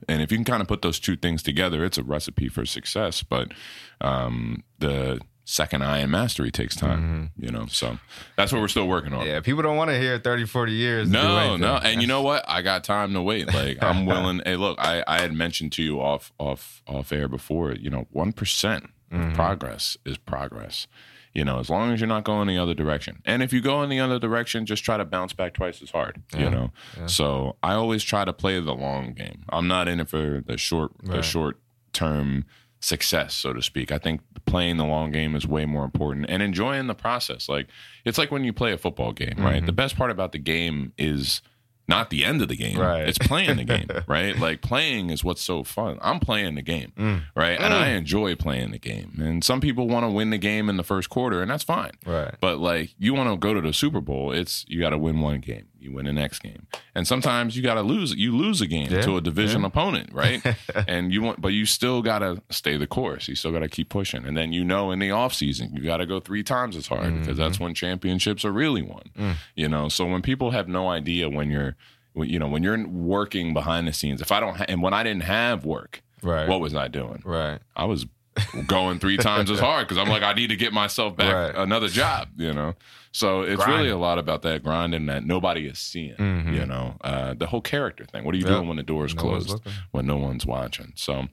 and if you can kind of put those two things together, it's a recipe for success. But um, the second eye and mastery takes time, mm-hmm. you know. So that's what we're still working on. Yeah, people don't want to hear 30, 40 years. No, no, and you know what? I got time to wait. Like I'm willing. hey, look, I, I had mentioned to you off off off air before. You know, one of mm-hmm. progress is progress. You know, as long as you're not going the other direction, and if you go in the other direction, just try to bounce back twice as hard. You know, so I always try to play the long game. I'm not in it for the short the short term success, so to speak. I think playing the long game is way more important and enjoying the process. Like it's like when you play a football game, right? Mm-hmm. The best part about the game is not the end of the game. Right. It's playing the game, right? Like playing is what's so fun. I'm playing the game, mm. right? And mm. I enjoy playing the game. And some people want to win the game in the first quarter, and that's fine. Right. But like you want to go to the Super Bowl, it's you got to win one game, you win the next game, and sometimes you got to lose. You lose a game Yeah, to a division opponent, right? and you want, but you still got to stay the course. You still got to keep pushing, and then you know in the off season you got to go three times as hard because that's mm-hmm. when championships are really won. Mm. You know, so when people have no idea when you're, you know, when you're working behind the scenes. If I don't, ha- and when I didn't have work, Right. what was I doing? Right. I was going three times as hard because I'm like, I need to get myself back Right. another job, you know? So it's Grinding. really a lot about that grinding that nobody is seeing, Mhm. you know? Uh, the whole character thing. What are you Yep. doing when the door is No closed, when no one's watching? So,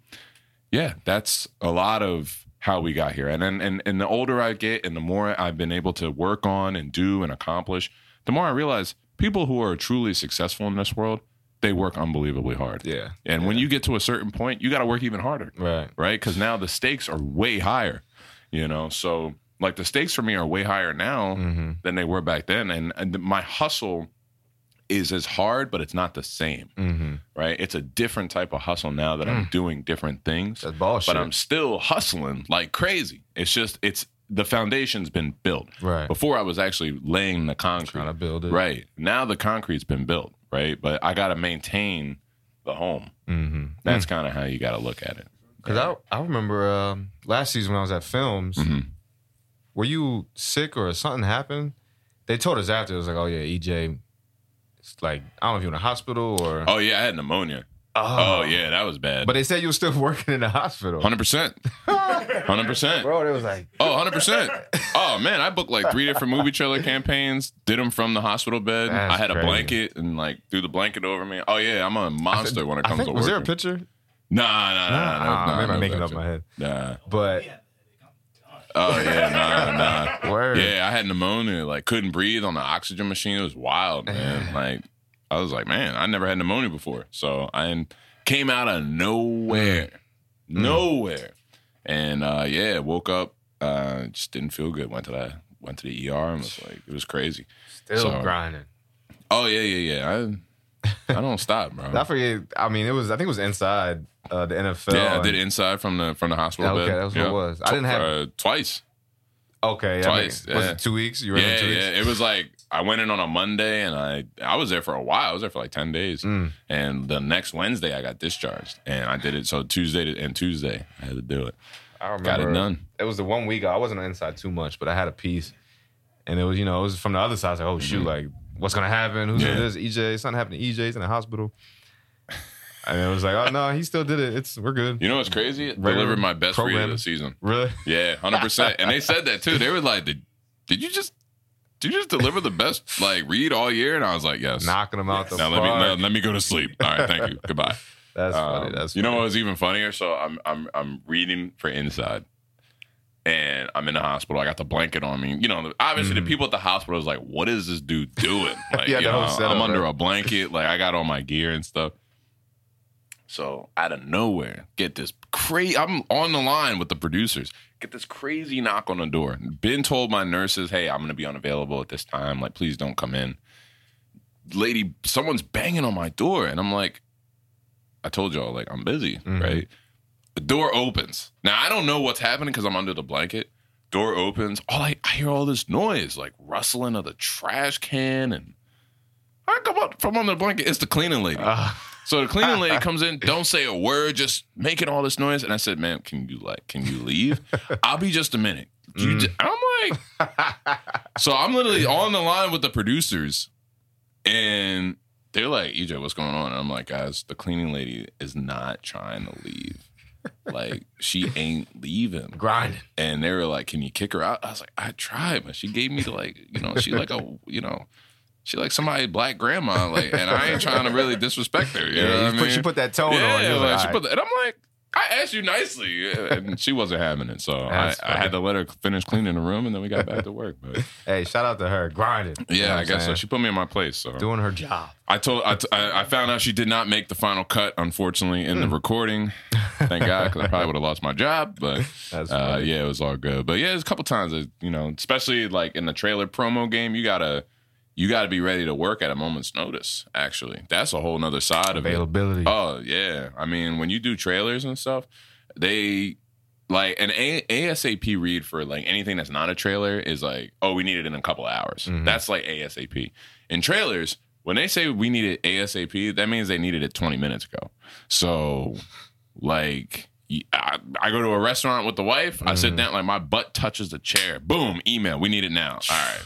yeah, that's a lot of how we got here. And, and, and, and the older I get and the more I've been able to work on and do and accomplish, the more I realize people who are truly successful in this world, they work unbelievably hard. Yeah. And when you get to a certain point, you got to work even harder Right. right? Because now the stakes are way higher, you know. So like the stakes for me are way higher now Mm-hmm. than they were back then, and, and my hustle is as hard, but it's not the same, Mm-hmm. right? It's a different type of hustle now that I'm doing different things, That's bullshit. but I'm still hustling like crazy. It's just it's the foundation's been built. Right. Before I was actually laying the concrete. trying to build it. Right. Now the concrete's been built, right? But I got to maintain the home. Mm-hmm. That's kind of how you got to look at it. Because I, I remember um, last season when I was at films, Mhm. were you sick or something happened? They told us after, it was like, oh, yeah, EJ, it's like, I don't know if you're in a hospital or. Oh yeah, I had pneumonia. Oh, yeah, that was bad. But they said you were still working in the hospital. Hundred percent, hundred percent. Bro, it was like, Oh, 100 percent. Oh man, I booked like three different movie trailer campaigns. Did them from the hospital bed. That's I had a blanket and like threw the blanket over me. Oh yeah, I'm a monster when it comes think, to was there a picture? Nah, nah, nah, nah, Ah, nah, nah, maybe I'm no making up my head. Nah. But, Oh yeah, nah, nah. word. Yeah, I had pneumonia. Like couldn't breathe on the oxygen machine. It was wild, man. Like I was like, man, I never had pneumonia before. So I came out of nowhere, Mm. nowhere, and uh, yeah, woke up, uh, just didn't feel good. Went to the went to the ER and was like, it was crazy. Still So- grinding. Oh yeah, yeah, yeah. I I don't stop, bro. I forget. I mean, it was. I think it was inside uh, the NFL. yeah, I did inside from the from the hospital Okay, bed. that's what it was. I didn't have- uh, twice. Okay, yeah, Twice, I mean, was it two weeks? You were yeah, two weeks. yeah. It was like I went in on a Monday and I I was there for a while. I was there for like ten days, Mm. and the next Wednesday I got discharged, and I did it. So Tuesday to, and Tuesday I had to do it. I remember. Got it done. It was the one week I wasn't inside too much, but I had a piece, and it was you know it was from the other side. I was like, oh shoot, like what's gonna happen? Who's Mm-hmm. Yeah. this? EJ, something happened to EJ's in the hospital. And it was like, oh no, he still did it. It's we're good. You know what's crazy? Delivered my best read of the season. Really? Yeah, hundred percent. And they said that too. They were like, "Did did you just did you just deliver the best like read all year?" And I was like, "Yes." Knocking them out the Now let me now, let me go to sleep. All right, thank you. Goodbye. That's funny. Um, That's you know what was even funnier? So I'm I'm I'm reading for Inside, and I'm in the hospital. I got the blanket on me. You know, obviously the people at the hospital was like, "What is this dude doing?" Like, Mm. Yeah, you know, setup, I'm under right? a blanket. Like I got all my gear and stuff. So out of nowhere, get this crazy. I'm on the line with the producers. Get this crazy knock on the door. Been told my nurses, "Hey, I'm going to be unavailable at this time. Like, please don't come in." lady, someone's banging on my door, and I'm like, I told y'all like I'm busy, Mhm. right? The door opens. Now I don't know what's happening because I'm under the blanket. Door opens. All I, I hear all this noise, like rustling of the trash can, and I come up from under the blanket. It's the cleaning lady. Ah, So the cleaning lady comes in, don't say a word, just making all this noise. And I said, "Ma'am, can you like, can you leave? I'll be just a minute." You Mm. ju- I'm like, so I'm literally on the line with the producers, and they're like, "EJ, what's going on?" And I'm like, "Guys, the cleaning lady is not trying to leave. Like, she ain't leaving." grinding. And they were like, "Can you kick her out?" I was like, "I tried, but she gave me like, you know, she like a, you know." She like somebody black grandma, like, and I ain't trying to really disrespect her. You know Yeah, what you, I mean? she put that tone yeah, on. You're like, like, she put that, and I'm like, I asked you nicely, and she wasn't having it. So I, I had to let her finish cleaning the room, and then we got back to work. But Hey, shout out to her, grinding. You know yeah, I guess so. She put me in my place. So doing her job. I told, I, t- I I found out she did not make the final cut, unfortunately, in Hmm. the recording. Thank God, because I probably would have lost my job. But That's uh, yeah, it was all good. But yeah, there's a couple times, that, you know, especially like in the trailer promo game, you gotta. You got to be ready to work at a moment's notice. Actually, that's a whole nother side of it. availability. Oh yeah, I mean when you do trailers and stuff, they like an a- ASAP read for like anything that's not a trailer is like, oh, we need it in a couple of hours. Mhm. That's like ASAP. In trailers, when they say we need it ASAP, that means they needed it 20 minutes ago. So, like. I go to a restaurant with the wife. I sit Mhm. down, like my butt touches the chair. Boom, email. We need it now. All right,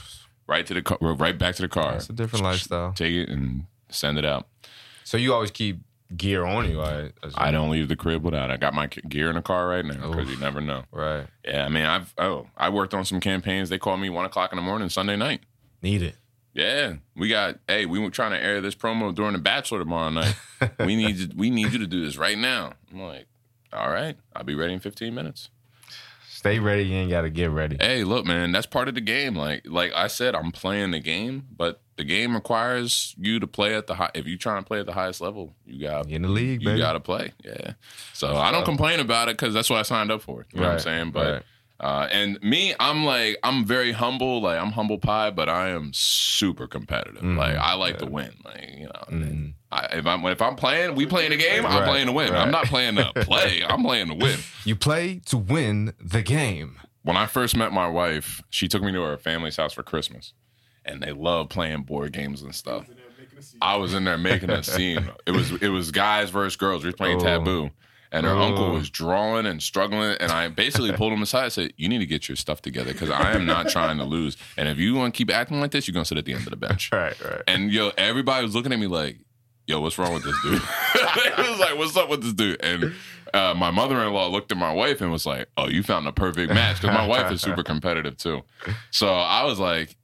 right to the car, right back to the car. It's a different lifestyle. Take it and send it out. So you always keep gear on you. I, assume. I don't leave the crib without. it. I got my gear in the car right now because you never know. Right. Yeah, I mean, I've oh, I worked on some campaigns. They called me one o'clock in the morning Sunday night. Need it. Yeah, we got. Hey, we were trying to air this promo during the Bachelor tomorrow night. we need you, we need you to do this right now. I'm like, all right, I'll be ready in 15 minutes. Stay ready. You ain't got to get ready. Hey, look, man, that's part of the game. Like like I said, I'm playing the game, but the game requires you to play at the high. If you trying to play at the highest level, you got in the league, you got to play. Yeah. So I don't complain about it because that's what I signed up for. You know what I'm saying? But right. Uh, and me, I'm like I'm very humble. Like I'm humble pie, but I am super competitive. Mhm, Like I like yeah. to win. Like you know, Mhm. I, if I'm if I'm playing, we playing a game. I'm Right, playing to win. right. I'm not playing to play. I'm playing to win. You play to win the game. When I first met my wife, she took me to her family's house for Christmas, and they love playing board games and stuff. I was in there making a scene. It was it was guys versus girls. We were playing Oh. Taboo, and her Oh. uncle was drawing and struggling. And I basically pulled him aside. and said, "You need to get your stuff together because I am not trying to lose. And if you want to keep acting like this, you're gonna sit at the end of the bench." Right, right. And yo, everybody was looking at me like, "Yo, what's wrong with this dude?" it was like, "What's up with this dude?" And uh, my mother-in-law looked at my wife and was like, "Oh, you found the perfect match." Because my wife is super competitive too. So I was like,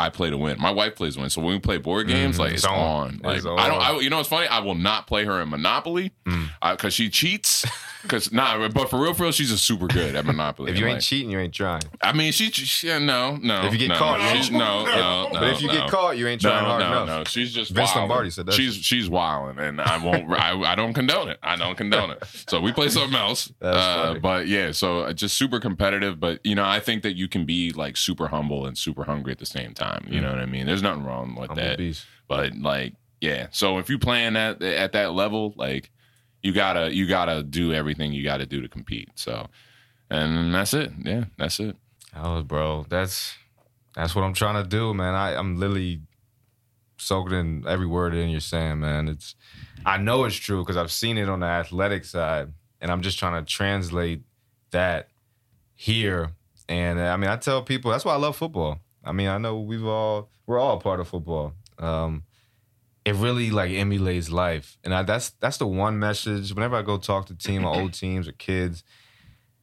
"I play to win." My wife plays to win. So when we play board games, Mhm, like it's it's on. on. Like It's I don't. I, you know what's funny? I will not play her in Monopoly Mm. because she cheats. Because nah, but for real, for real, she's a super good at Monopoly. If you ain't like, cheating, you ain't trying. I mean, she, she no, no. If you get no, caught, no. no, no, no. but if you no. get caught, you ain't trying no, hard no, enough. no. She's just Vince wilding. Lombardi said that she's she's wilding, and I won't. I, I don't condone it. I don't condone it. So we play something else. Uh, but yeah, so uh, just super competitive. But you know, I think that you can be like super humble and super hungry at the same time. You Mm. know what I mean? There's nothing wrong with Humble that. beast. But like, yeah. So if you playing at at that level, like you gotta you gotta do everything you gotta do to compete. So, and that's it. Yeah, that's it. Oh, bro, that's that's what I'm trying to do, man. I, I'm literally soaking in every word in you're saying, man. It's I know it's true because I've seen it on the athletic side, and I'm just trying to translate that here. And I mean, I tell people that's why I love football. I mean, I know we've all we're all part of football. Um, it really like emulates life, and I, that's that's the one message. Whenever I go talk to team or old teams or kids,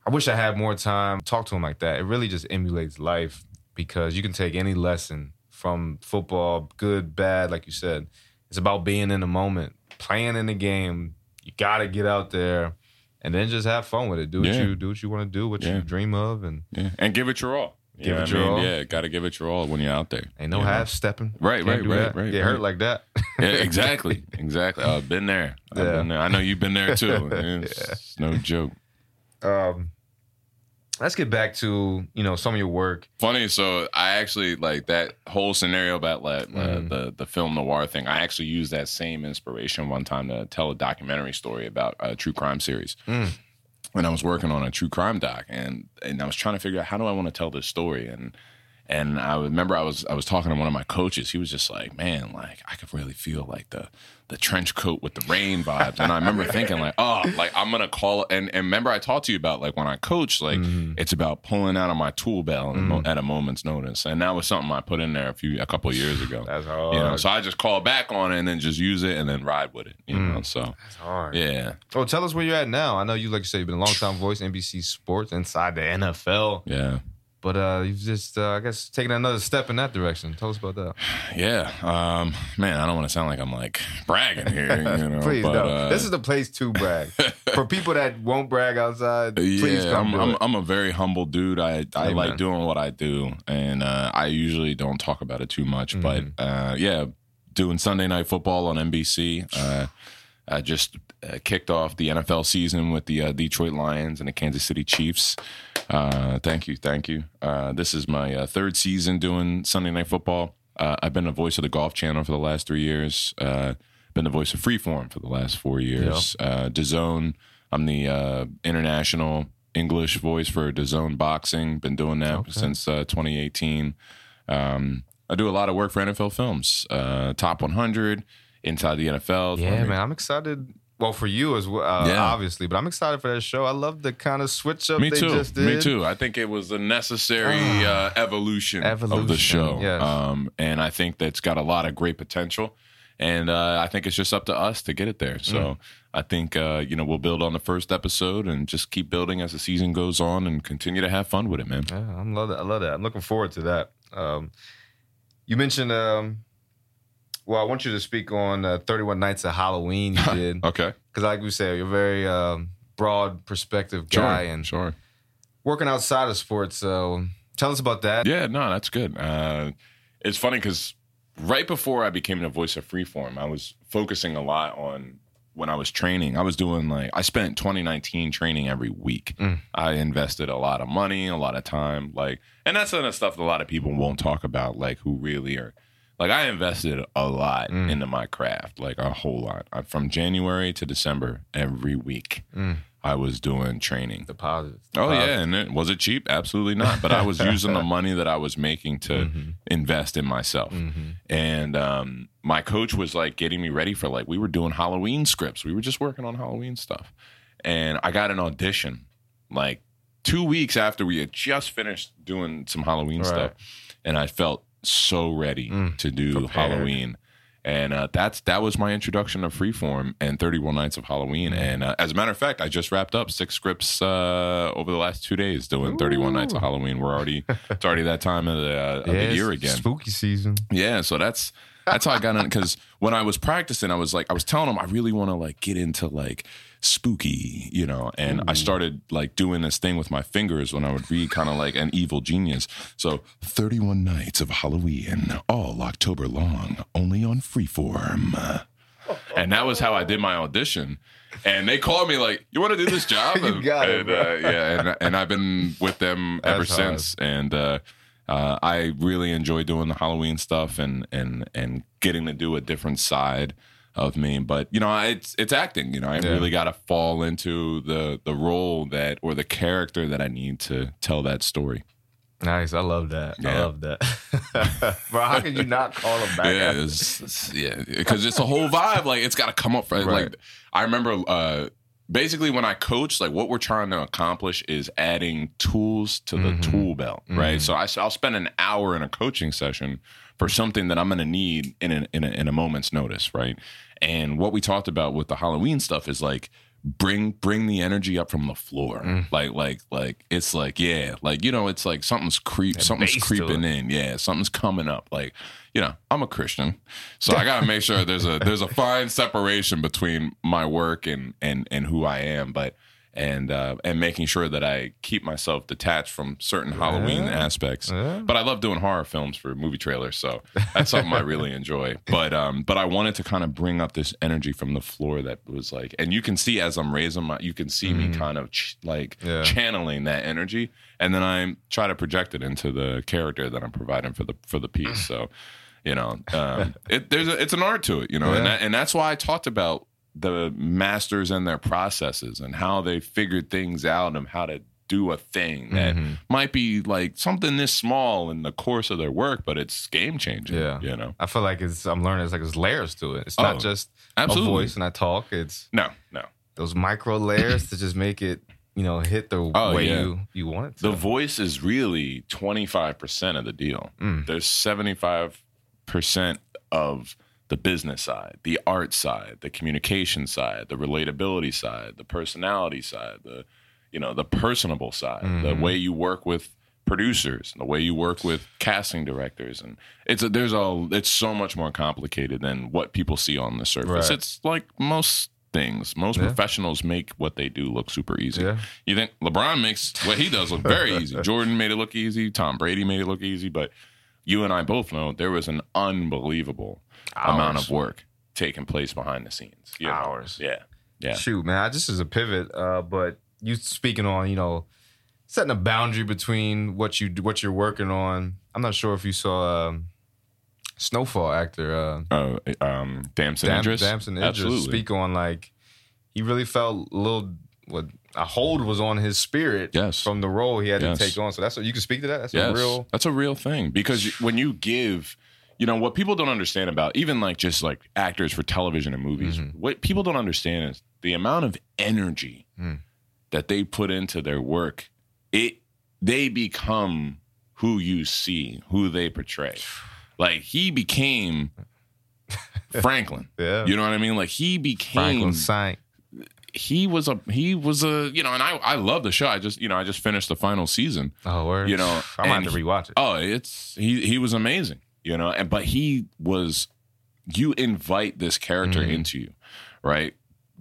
I wish I had more time talk to them like that. It really just emulates life because you can take any lesson from football, good, bad, like you said. It's about being in the moment, playing in the game. You got to get out there and then just have fun with it. Do what Yeah. you do what you want to do, what Yeah. you dream of, and Yeah, and give it your all. You Give know it what your I mean? all. Yeah, got to give it your all when you're out there. ain't no You know? half stepping. Right, Can't right, right, that. right, Get right. hurt like that. Yeah, exactly, exactly. I've been there. I've Yeah. been there. I know you've been there too. It's no joke. Um, let's get back to you know some of your work. Funny, so I actually like that whole scenario about like, uh, Mm. the the film noir thing. I actually used that same inspiration one time to tell a documentary story about a true crime series. Mm. When I was working on a true crime doc, and and I was trying to figure out how do I want to tell this story, and and I remember I was I was talking to one of my coaches. He was just like, "Man, like I could really feel like the the trench coat with the rain vibes." And I remember thinking like, "Oh, like I'm gonna call." And and remember I talked to you about like when I coach, like Mm-hmm. it's about pulling out of my tool belt mo- at a moment's notice. And that was something I put in there a few a couple of years ago. That's hard. You know, so I just call back on it and then just use it and then ride with it. You Mm. know, so That's hard. yeah, So tell us where you're at now. I know you, like you said, you've been a long time voice NBC Sports inside the NFL, yeah. But uh, you've just, uh, I guess, taken another step in that direction. Tell us about that. Yeah, um, man, I don't want to sound like I'm like bragging here, you know. Please but, don't. uh, this is the place to brag. For people that won't brag outside, please yeah, come I'm, I'm. I'm a very humble dude. I I Amen. like doing what I do, and uh, I usually don't talk about it too much. Mm-hmm. But uh, yeah, doing Sunday Night Football on NBC. Uh, I just uh, kicked off the NFL season with the uh, Detroit Lions and the Kansas City Chiefs. Uh, thank you, thank you. Uh, this is my uh, third season doing Sunday Night Football. Uh, I've been the voice of the Golf Channel for the last three years. Uh, been the voice of Freeform for the last four years. Uh, DAZN, I'm the uh, international English voice for DAZN Boxing. Been doing that since uh, 2018. Um, I do a lot of work for NFL Films, uh, Top 100, Inside the NFL. yeah, man, I'm excited. Well, for you as well, uh, Yeah. obviously, but I'm excited for that show. I love the kind of switch up Me they too. just did. Me too. I think it was a necessary uh, evolution, of the show. yes. Um, and I think that's got a lot of great potential. And uh, I think it's just up to us to get it there. So Mm. I think uh, you know we'll build on the first episode and just keep building as the season goes on and continue to have fun with it, man. Yeah, I love that. I love that. I'm looking forward to that. Um, you mentioned, um, well, I want you to speak on uh, 31 Nights of Halloween. You did Okay. because, like we said, you're a very um, broad perspective guy Sure. and sure. working outside of sports. So tell us about that. Yeah, no, that's good. Uh, it's funny because right before I became the voice of Freeform, I was focusing a lot on when I was training. I was doing like I spent 2019 training every week. Mm. I invested a lot of money, a lot of time, like, and that's the stuff that a lot of people won't talk about, like who really are. Like I invested a lot Mm. into my craft, like a whole lot. Uh, From January to December, every week, Mm. I was doing training. Deposits. Oh Deposits. yeah, and it, was it cheap? Absolutely not. But I was using the money that I was making to Mhm. invest in myself. Mhm. And um, my coach was like getting me ready for like we were doing Halloween scripts. We were just working on Halloween stuff, and I got an audition like two weeks after we had just finished doing some Halloween Right. stuff, and I felt so ready Mm, to do prepared. Halloween. And uh, that's that was my introduction to Freeform and 31 Nights of Halloween. Mm. And uh, as a matter of fact, I just wrapped up six scripts uh, over the last two days doing 31 Nights of Halloween. We're already it's already that time of the, uh, of Yeah, the year again. Spooky season. Yeah, so that's that's how I got in because when I was practicing, I was like, I was telling them I really want to like get into like spooky, you know, and I started like doing this thing with my fingers when I would read kind of like an evil genius. So 31 nights of Halloween, all October long, only on Freeform. And that was how I did my audition. And they called me like, "You want to do this job?" And- and, uh, yeah, and, and I've been with them ever That's hard. since. And uh, uh, I really enjoy doing the Halloween stuff and and and getting to do a different side of me. But you know, it's it's acting. You know, I Yeah. really got to fall into the the role that or the character that I need to tell that story. Nice. I love that. I love that. Bro, how can you not call him back? yeah, it's, it's- yeah, because it's a whole vibe. Like it's got to come up. For, Right. Like I remember, uh, basically when I coach, like what we're trying to accomplish is adding tools to the Mhm. tool belt, right? Mhm. So I, I'll spend an hour in a coaching session for something that I'm going to need in a, in a in a moment's notice, right? And what we talked about with the Halloween stuff is like bring bring the energy up from the floor. Mm. like like like it's like yeah like you know it's like something's creep That something's creeping in. Yeah something's coming up. Like you know i'm a christian so i gotta make sure there's a there's a fine separation between my work and and and who i am. But and uh, and making sure that I keep myself detached from certain Halloween aspects. Yeah. But I love doing horror films for movie trailers, so that's something I really enjoy. But um, but I wanted to kind of bring up this energy from the floor that was like, and you can see as I'm raising my, you can see me kind of ch- like Mm-hmm. Yeah. channeling that energy, and then I try to project it into the character that I'm providing for the for the piece. So, you know, um, it, there's a, it's an art to it, you know, and that, and that's why I talked about the masters and their processes and how they figured things out and how to do a thing that Mm-hmm. might be like something this small in the course of their work, but it's game changing. Yeah. you know. I feel like it's I'm learning it's like there's layers to it. It's Oh, not just absolutely. a voice and I talk. It's No, no. those micro layers to just make it, you know, hit the Oh, way yeah. you you want it to. The voice is really 25% of the deal. Mm. There's 75% of the business side, the art side, the communication side, the relatability side, the personality side, the you know, the personable side, the Mhm. way you work with producers, the way you work with casting directors and it's a, there's a it's so much more complicated than what people see on the surface. Right. It's like most things. Most Yeah. professionals make what they do look super easy. Yeah. You think LeBron makes what he does look very easy. Jordan made it look easy. Tom Brady made it look easy. But you and I both know there was an unbelievable amount of work taking place behind the scenes. you know? Hours. Yeah. Yeah. Shoot, man, I just as a pivot, uh, but you speaking on, you know, setting a boundary between what you what you're working on. I'm not sure if you saw um, Snowfall actor uh, Uh, um, Damson Dam- Idris. Damson Idris Absolutely. speak on like he really felt a little what a hold was on his spirit Yes. from the role he had Yes. to take on. So that's what you can speak to that. That's yes. a real That's a real thing because when you give, you know, what people don't understand about even like just like actors for television and movies, Mhm. what people don't understand is the amount of energy Mm. that they put into their work. It they become who you see, who they portray. Like he became Franklin. yeah. You know what I mean? Like he became Franklin Saint. He was a he was a you know, and I I love the show. I just you know I just finished the final season. Oh, word. You know, I might and have to rewatch it. Oh, it's he he was amazing, you know, and but he was you invite this character Mhm. into you, right?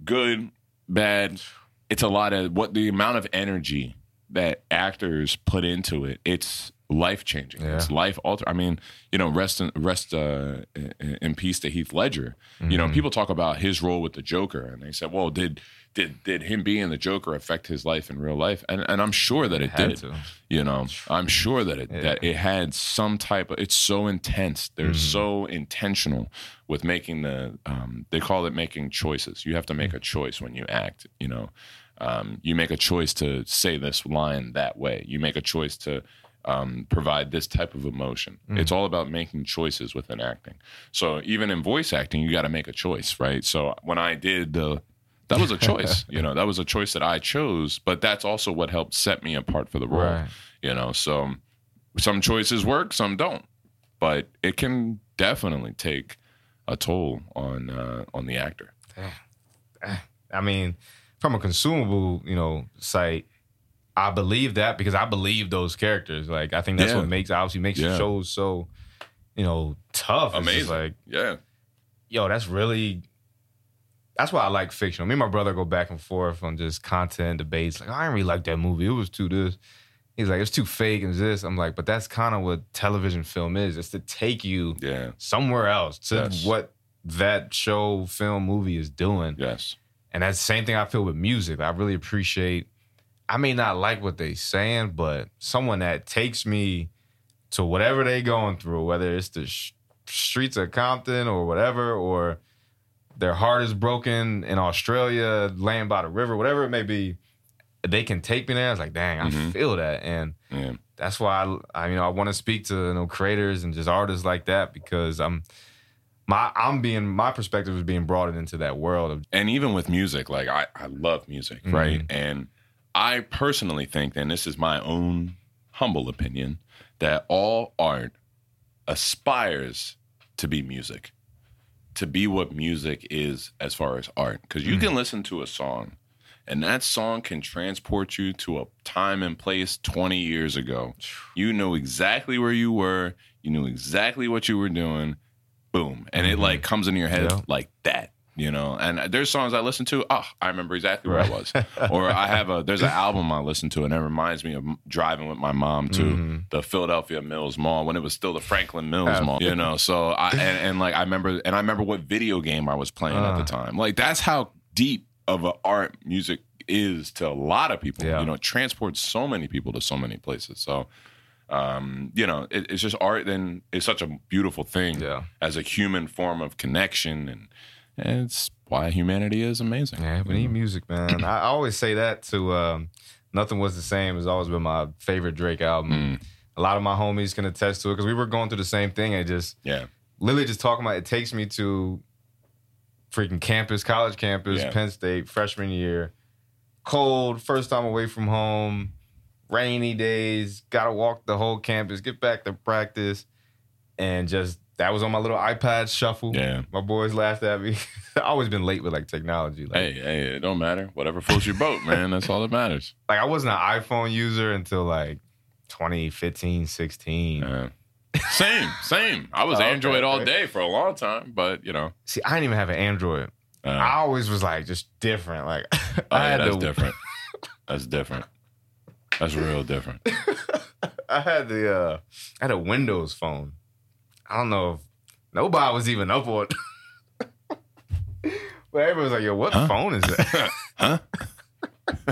Good, bad. It's a lot of what the amount of energy that actors put into it. It's life changing. Yeah. It's life alter. I mean, you know, rest in, rest uh, in, peace to Heath Ledger. You know, Mhm. people talk about his role with the Joker, and they said, "Well, did did did him being the Joker affect his life in real life?" And and I'm sure that it Had did. to. You know, I'm sure that it Yeah. that it had some type of. It's so intense. They're Mhm. so intentional with making the. Um, they call it making choices. You have to make a choice when you act. You know, um, you make a choice to say this line that way. You make a choice to. Um, provide this type of emotion. Mm. It's all about making choices within acting. So even in voice acting, you got to make a choice, right? So when I did the, that was a choice. you know, that was a choice that I chose. But that's also what helped set me apart for the role Right. you know so some choices work some don't but it can definitely take a toll on uh, on the actor I mean, from a consumable, you know, site, I believe that because I believe those characters. Like, I think that's Yeah. what makes obviously makes Yeah. shows so, you know, tough. It's amazing like, yeah yo, that's really. That's why I like fiction. Me and my brother go back and forth on just content debates. Like, oh, I didn't really like that movie. It was too this. He's like, it's too fake and this. I'm like, but that's kind of what television film is. It's to take you yeah somewhere else to Yes. what that show, film, movie is doing. yes And that's the same thing I feel with music. I really appreciate. I may not like what they saying, but someone that takes me to whatever they going through, whether it's the sh- streets of Compton or whatever, or their heart is broken in Australia, laying by the river, whatever it may be, they can take me there. It's like, dang, I Mhm. feel that, and yeah that's why I, I you know, I want to speak to you know creators and just artists like that because I'm my I'm being my perspective is being brought into that world of and even with music like i, I love music Mhm. right and i personally think and this is my own humble opinion that all art aspires to be music to be what music is as far as art because you Mhm. can listen to a song and that song can transport you to a time and place 20 years ago you know exactly where you were you knew exactly what you were doing boom and it Mhm. like comes into your head Yeah. like that you know. And there's songs I listen to. Oh, I remember exactly where I was. or I have a there's an album I listen to, and it reminds me of driving with my mom to Mm-hmm. the Philadelphia Mills Mall when it was still the Franklin Mills Yeah. Mall. You know, so I and, and like I remember, and I remember what video game I was playing at the Uh. time. Like that's how deep of a art music is to a lot of people. Yeah. You know, it transports so many people to so many places. So um, you know, it, it's just art. Then it's such a beautiful thing Yeah. as a human form of connection, and it's why humanity is amazing. Yeah, we need music, man. I, always say that to um, Nothing Was the Same has always been my favorite Drake album. Mm. A lot of my homies can attest to it because we were going through the same thing and just Yeah, literally just talking about it takes me to freaking campus, college campus, Yeah. Penn State, freshman year. Cold, first time away from home, rainy days, gotta walk the whole campus, get back to practice. And just that was on my little iPod shuffle. yeah. My boys laughed at me. I always been late with like technology. Like, Hey, hey, it don't matter. Whatever floats your boat, man. That's all that matters. like I wasn't an iPhone user until like 2015, 16. Yeah. Same, same. I was Oh, okay, Android all day for a long time, but you know, See, I didn't even have an Android. uh, I always was like just different. Like oh, I yeah, had that's the different. That's different. That's real different. I had the uh I had a Windows phone. I don't know if nobody was even up on But everybody was like, yo, what Huh? phone is that? Huh?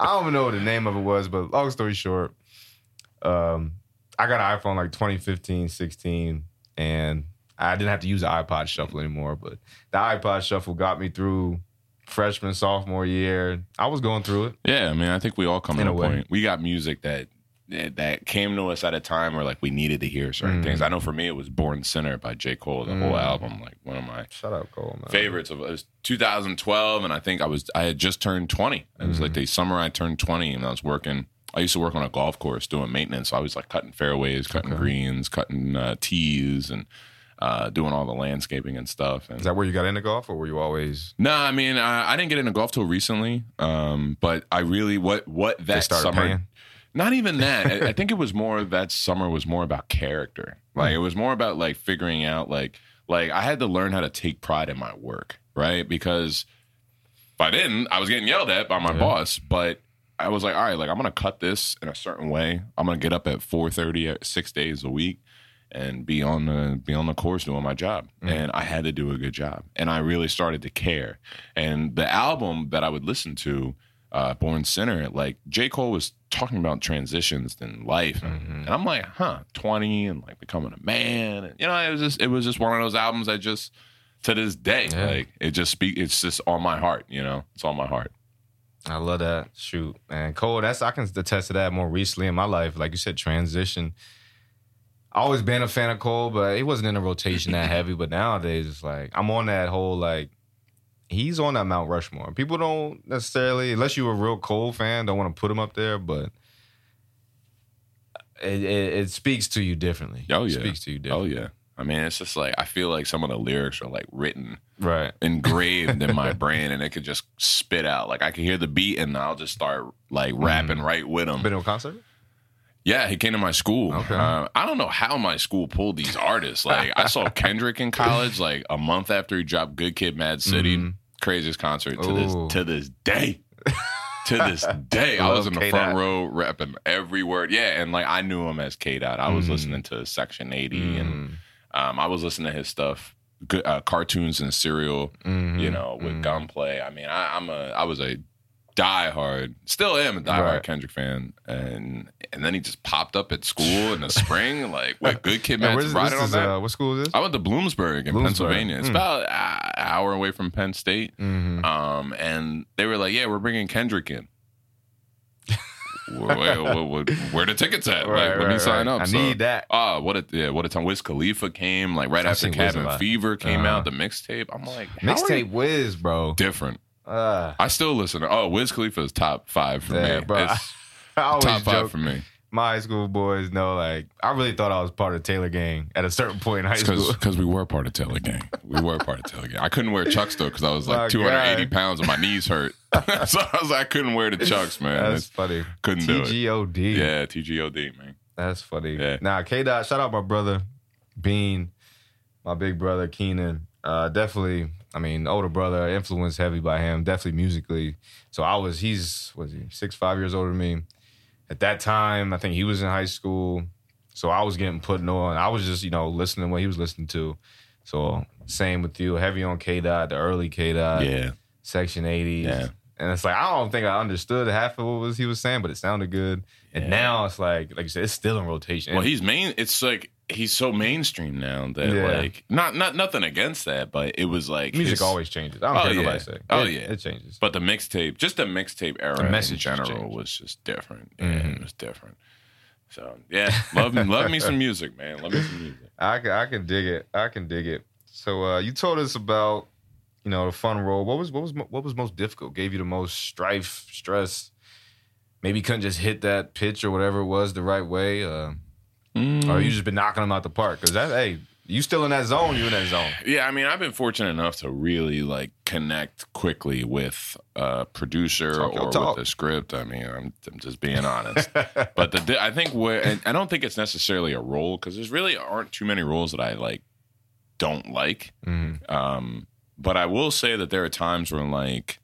I don't even know what the name of it was, but long story short, um, I got an iPhone like 2015, 16, and I didn't have to use the iPod shuffle anymore. But the iPod shuffle got me through freshman, sophomore year. I was going through it. Yeah, I mean, I think we all come In to a a point. We got music that that came to us at a time where like we needed to hear certain Mm. things. I know for me, it was "Born Sinner" by J. Cole. The whole Mm. album, like one of my Shut up, Cole, man. favorites of it was 2012, and I think I was I had just turned 20. It was like the summer I turned 20, and I was working. I used to work on a golf course doing maintenance. So I was like cutting fairways, cutting Okay. greens, cutting uh, tees, and uh, doing all the landscaping and stuff. And Is that where you got into golf, or were you always? no, I mean I, I didn't get into golf till recently, um, but I really what what that started summer. paying? Not even that. I, I think it was more that summer was more about character. Like it was more about like figuring out like like I had to learn how to take pride in my work, right? Because if I didn't, I was getting yelled at by my Yeah. boss. But I was like, all right, like I'm gonna cut this in a certain way. I'm gonna get up at 4:30 at uh, six days a week and be on the be on the course doing my job. Mm. And I had to do a good job. And I really started to care. And the album that I would listen to, uh, Born Sinner, like J. Cole was talking about transitions in life. And, Mm-hmm. and I'm like, huh, 20 and like becoming a man. And, you know, it was just it was just one of those albums that just to this day, Yeah. like it just speak it's just on my heart, you know. It's on my heart. I love that. Shoot, man, Cole. That's I can attest to that more recently in my life. Like you said, transition. I always been a fan of Cole, but he wasn't in a rotation that heavy. But nowadays, it's like I'm on that whole like he's on that Mount Rushmore. People don't necessarily, unless you're a real Cole fan, don't want to put him up there, but. It, it, it speaks to you differently. Oh, It yeah. speaks to you differently. Oh yeah. I mean, it's just like I feel like some of the lyrics are like written Right. engraved in my brain and it could just spit out. Like I can hear the beat and I'll just start like rapping right with them. Been to a concert? Yeah, he came to my school. Okay. Uh, I don't know how my school pulled these artists. Like I saw Kendrick in college, like a month after he dropped "Good Kid, Mad City," Mhm. Craziest concert to Ooh. this to this day. to this day, I was in the front K-Dot. row rapping every word. Yeah, and like I knew him as K Dot. I was Mhm. listening to Section Eighty, and Mm. um, I was listening to his stuff, good, uh, cartoons and cereal Mhm. you know, with Mhm. gunplay. I mean, I, I'm a, I was a diehard, still am a diehard Right. Kendrick fan, and and then he just popped up at school in the spring, like with Good Kid, Yeah, where's- riding this on that. uh, what school is this? I went to Bloomsburg in Bloomsburg. Pennsylvania. It's Mm. about an hour away from Penn State. Mhm. Um, and they were like, "Yeah, we're bringing Kendrick in." where, where, where, where the tickets at? Right, like, let me right, sign right. up. I So- need that. Oh, what a yeah, what a time! Wiz Khalifa came like right I've after seen Wiz a Cabin. Fever came Uh-huh. out, the mixtape. I'm like, how are you- Mixtape Wiz, bro. different. Uh, I still listen to. Oh, Wiz Khalifa is top five for Yeah, me. bro. It's I always top five joke. for me. My high school boys know, like, I really thought I was part of Taylor Gang at a certain point in high school. Because we were part of Taylor Gang. We were part of Taylor Gang. I couldn't wear Chucks though because I was My like 280 God. pounds and my knees hurt. so I was like, I couldn't wear the Chucks, man. That's It's- funny. couldn't do it. TGOD. Yeah, TGOD, man. That's funny. Yeah. Nah, K Dot, shout out my brother, Bean, my big brother, Keenan. Uh, definitely I mean, older brother, influenced heavy by him, definitely musically. So I was, he's, was he six, five years older than me. At that time, I think he was in high school. So I was getting put on. I was just, you know, listening to what he was listening to. So same with you, heavy on K Dot, the early K Dot, yeah. Section 80s. Yeah. And it's like, I don't think I understood half of what was he was saying, but it sounded good. And Yeah. now it's like, like you said, it's still in rotation. Well, he's main. It's like he's so mainstream now that Yeah. like not not nothing against that, but it was like music his- always changes. I don't Oh, care what yeah. nobody say. Oh, It- yeah. It changes. But the mixtape, just the mixtape era The in message general changed. was just different. Yeah, Mhm. it was different. So yeah, love love me some music, man. Love me some music. I can I can dig it. I can dig it. So uh, you told us about you know the fun role. What was what was what was most difficult? Gave you the most strife, stress? Maybe you couldn't just hit that pitch or whatever it was the right way, uh, Mm. or you just been knocking them out the park. Because that hey, you still in that zone? You in that zone? Yeah, I mean, I've been fortunate enough to really like connect quickly with a producer Talk or talk. with the script. I mean, I'm, I'm just being honest. but the I think where I don't think it's necessarily a role because there's really aren't too many roles that I like don't like. Mhm. Um, but I will say that there are times where like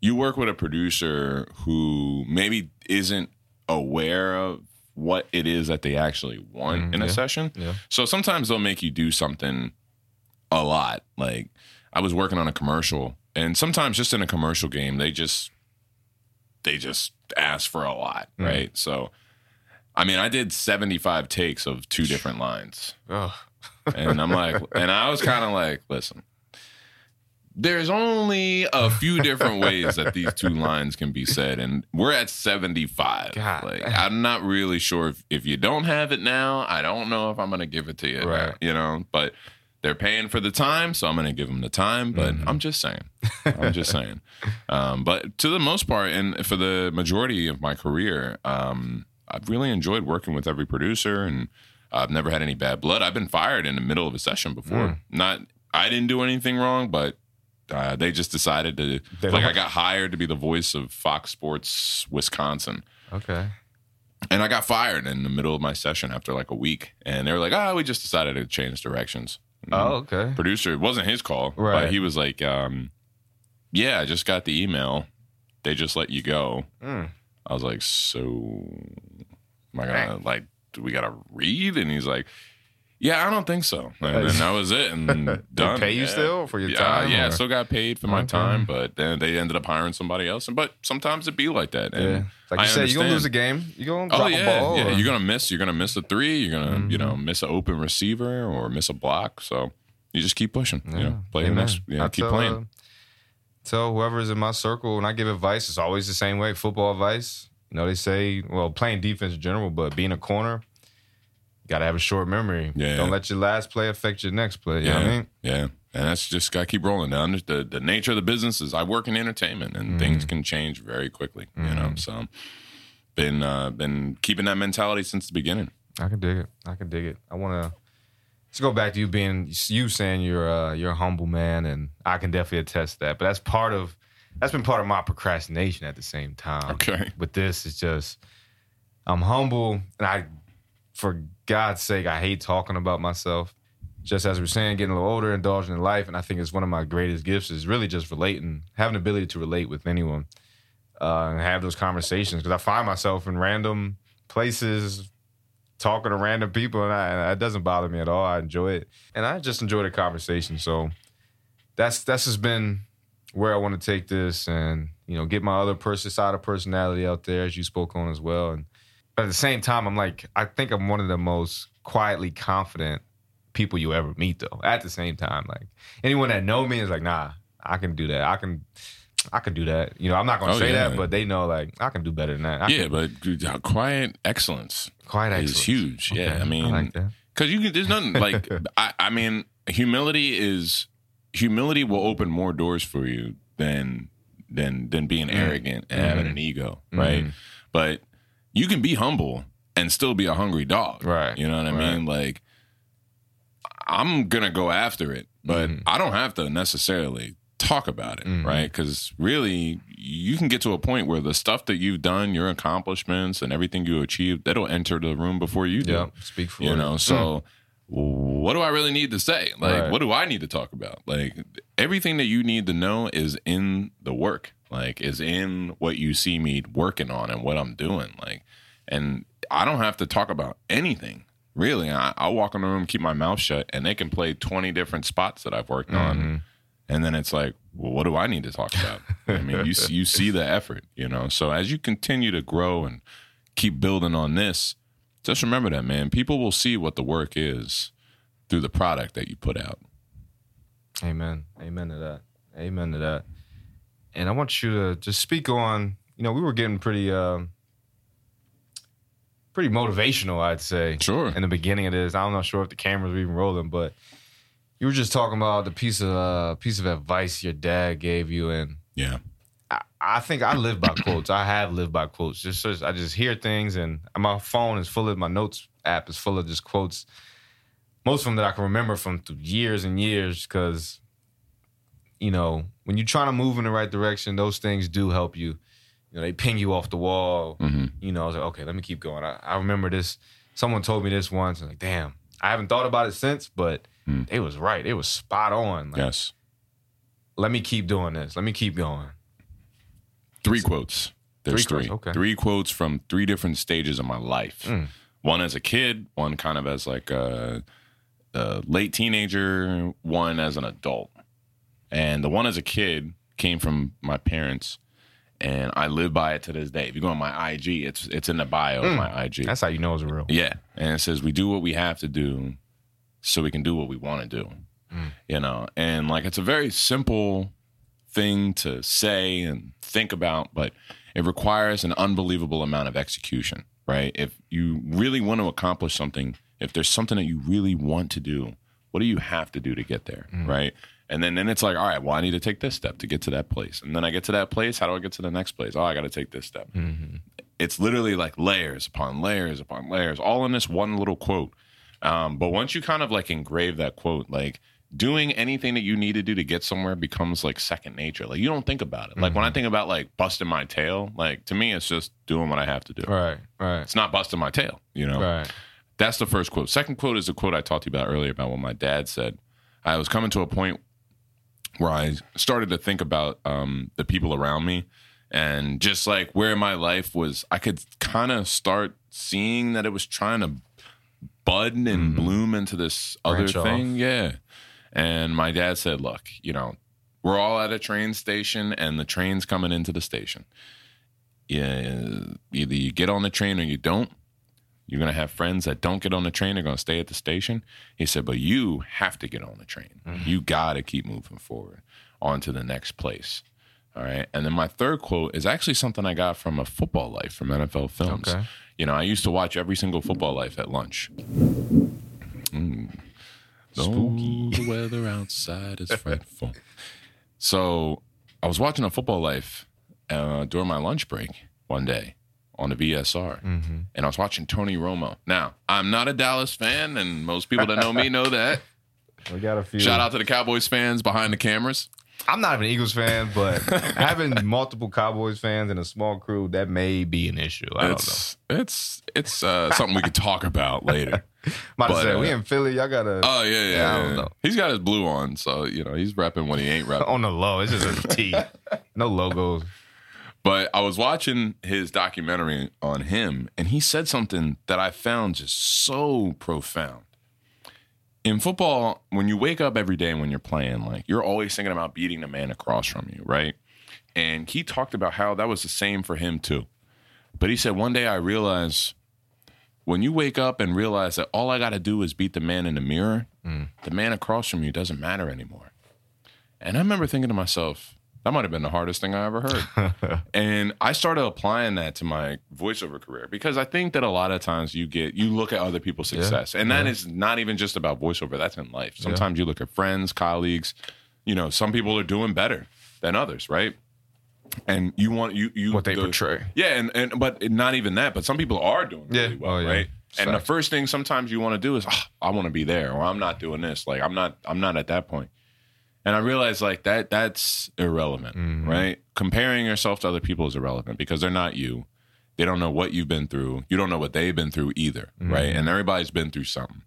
you work with a producer who maybe isn't aware of what it is that they actually want Mhm, in a session. Yeah. So sometimes they'll make you do something a lot. Like I was working on a commercial, and sometimes just in a commercial game, they just they just ask for a lot, Mm. right? So I mean, I did 75 takes of two different lines. And I'm like, and I was kind of like, listen, there's only a few different ways that these two lines can be said, and we're at 75. God. Like, I'm not really sure if, if you don't have it now, I don't know if I'm gonna give it to you, Right. You know, but they're paying for the time, so I'm gonna give them the time. But Mhm. I'm just saying, I'm just saying. Um, but to the most part, and for the majority of my career, um, I've really enjoyed working with every producer, and I've never had any bad blood. I've been fired in the middle of a session before. Mm. Not, I didn't do anything wrong, but uh, they just decided to. They like, I got hired to be the voice of Fox Sports Wisconsin. Okay. And I got fired in the middle of my session after like a week. And they were like, oh, we just decided to change directions. And Oh, okay. producer. It wasn't his call, Right. but he was like, um, "Yeah, I just got the email. They just let you go." Mm. I was like, "So, am I gonna like? Do we gotta read?" And he's like, "Yeah, I don't think so." And that was it, and done. pay you Yeah. still for your yeah, time, Yeah, or- still got paid for my Okay. time, but then they ended up hiring somebody else. And but sometimes it be like that. And Yeah. Like you I said, you're gonna lose a game. You're gonna Oh drop yeah, a ball. yeah. or- You're gonna miss. You're gonna miss a three. You're gonna you Mm-hmm. know miss an open receiver or miss a block. So you just keep pushing. You know, play the Amen. next. Yeah, I keep tell, playing. uh, tell whoever's in my circle when I give advice, it's always the same way. Football advice. You know, they say, well, playing defense in general, but being a corner, you gotta have a short memory. Yeah. Don't let your last play affect your next play. You know yeah, what I mean? yeah. And that's just got to keep rolling. The, under- the the nature of the business is I work in entertainment, and things Mm-hmm. can change very quickly. You know, so been uh, been keeping that mentality since the beginning. I can dig it. I can dig it. I wanna let's go back to you being you saying you're uh, you're a humble man, and I can definitely attest that. But that's part of that's been part of my procrastination at the same time. Okay. But this, is just I'm humble, and I, for God's sake, I hate talking about myself. Just as we're saying, getting a little older, indulging in life, and I think it's one of my greatest gifts is really just relating, having the ability to relate with anyone, uh, and have those conversations. Because I find myself in random places, talking to random people, and, I, and it doesn't bother me at all. I enjoy it, and I just enjoy the conversation. So that's that's just been where I want to take this, and you know, get my other person side of personality out there, as you spoke on as well. And but at the same time, I'm like, I think I'm one of the most quietly confident people you ever meet, though. At the same time, like anyone that know me is like, nah, I can do that. I can. I can do that. You know, I'm not gonna Oh, say yeah. that, but they know like I can do better than that. I yeah, can, but dude, excellence, quiet excellence is huge. Yeah, I mean, like because you can. There's nothing like. I, I mean, humility is humility will open more doors for you than than than being arrogant and having an ego, right? Mhm. But you can be humble and still be a hungry dog, Right, You know what I right. mean? Like, I'm gonna go after it, but Mhm. I don't have to necessarily talk about it, Mhm. right? Because really, you can get to a point where the stuff that you've done, your accomplishments, and everything you achieved, that'll enter the room before you do Yeah, speak for you it. know so what do I really need to say? Like, Right. what do I need to talk about? Like, everything that you need to know is in the work, like, is in what you see me working on and what I'm doing. Like, and I don't have to talk about anything really. I, I'll walk in the room, keep my mouth shut, and they can play 20 different spots that I've worked on. And then it's like, well, what do I need to talk about? I mean, you see- you see the effort, you know. So as you continue to grow and keep building on this, just remember that, man. People will see what the work is through the product that you put out. Amen. Amen to that. Amen to that. And I want you to just speak on, you know, we were getting pretty um pretty motivational, I'd say. Sure. In the beginning of this. I'm not sure if the cameras were even rolling, but you were just talking about the piece of uh piece of advice your dad gave you and Yeah. I, I think I live by quotes. I have lived by quotes. Just, just I just hear things, and my phone is full of my notes app is full of just quotes. Most of them that I can remember from years and years, because you know when you're trying to move in the right direction, those things do help you. You know, they ping you off the wall. Mhm. You know, I was like, okay, let me keep going. I, I remember this. Someone told me this once, and like, damn, I haven't thought about it since, but Mm. it was right. It was spot on. Like, Yes. let me keep doing this. Let me keep going. Three quotes. There's Three three. quotes, okay. Three quotes from three different stages of my life. Mm. One as a kid, one kind of as like a, a late teenager, one as an adult. And the one as a kid came from my parents, and I live by it to this day. If you go on my IG, it's it's in the bio of my IG. Mm. That's how you know it's real. Yeah. And it says we do what we have to do so we can do what we want to do. You know, and like it's a very simple thing to say and think about, but it requires an unbelievable amount of execution, right? If you really want to accomplish something, if there's something that you really want to do, what do you have to do to get there, right? And then, then it's like, all right, well, I need to take this step to get to that place. And then I get to that place. How do I get to the next place? Oh, I got to take this step it's literally like layers upon layers upon layers, all in this one little quote. Um, but once you kind of like engrave that quote, like doing anything that you need to do to get somewhere becomes like second nature. Like you don't think about it. Like when I think about like busting my tail, like to me, it's just doing what I have to do. Right, right, It's not busting my tail, you know? right. That's the first quote. Second quote is the quote I talked to you about earlier about what my dad said. I was coming to a point where I started to think about um, the people around me and just like where my life was. I could kind of start seeing that it was trying to bud and bloom into this other Branch off. thing. Yeah. And my dad said, Look, you know, we're all at a train station and the train's coming into the station. Yeah, either you get on the train or you don't. You're gonna have friends that don't get on the train. They're gonna stay at the station. He said, but you have to get on the train. You gotta keep moving forward on to the next place. All right. And then my third quote is actually something I got from a football life from NFL films. Okay. You know, I used to watch every single football life at lunch. Mm. Spooky. the weather outside is frightful. So I was watching a football life uh, during my lunch break one day on the VSR, and I was watching Tony Romo. Now I'm not a Dallas fan, and most people that know me know that. We got a few. Shout out to the Cowboys fans behind the cameras. I'm not even an Eagles fan, but having multiple Cowboys fans in a small crew that may be an issue. I don't know. It's it's it's uh, something we could talk about later. To but, say uh, we in Philly. Y'all gotta Oh yeah, yeah. Yeah, I don't yeah. know. He's got his blue on, so you know he's repping when he ain't repping. on the low. It's just a T. no logos. But I was watching his documentary on him, and he said something that I found just so profound. In football, when you wake up every day when you're playing, like you're always thinking about beating the man across from you, right? And he talked about how that was the same for him too. But he said, one day I realized when you wake up and realize that all I got to do is beat the man in the mirror, mm. the man across from you doesn't matter anymore. And I remember thinking to myself, that might have been the hardest thing I ever heard. and I started applying that to my voiceover career because I think that a lot of times you get you look at other people's success, and that is not even just about voiceover. That's in life. Sometimes you look at friends, colleagues. You know, some people are doing better than others, right? And you want you you What they the- portray. yeah, and, and but not even that. But some people are doing Yeah. really well, Oh, yeah. right? And the first thing sometimes you want to do is, "Ah, I want to be there, or I'm not doing this. Like I'm not, I'm not at that point. And I realized like that, that's irrelevant, Mm-hmm. right? Comparing yourself to other people is irrelevant because they're not you. They don't know what you've been through. You don't know what they've been through either, right? Mm-hmm. And everybody's been through something.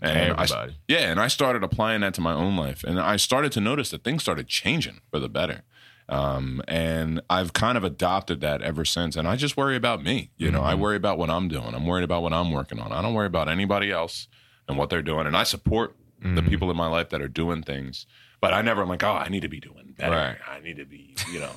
And I, Everybody. yeah, and I started applying that to my own life, and I started to notice that things started changing for the better. Um, and I've kind of adopted that ever since. And I just worry about me. You know, I worry about what I'm doing. I'm worried about what I'm working on. I don't worry about anybody else and what they're doing. And I support the people in my life that are doing things. But I never am like, oh, I need to be doing better. Right. I need to be, you know.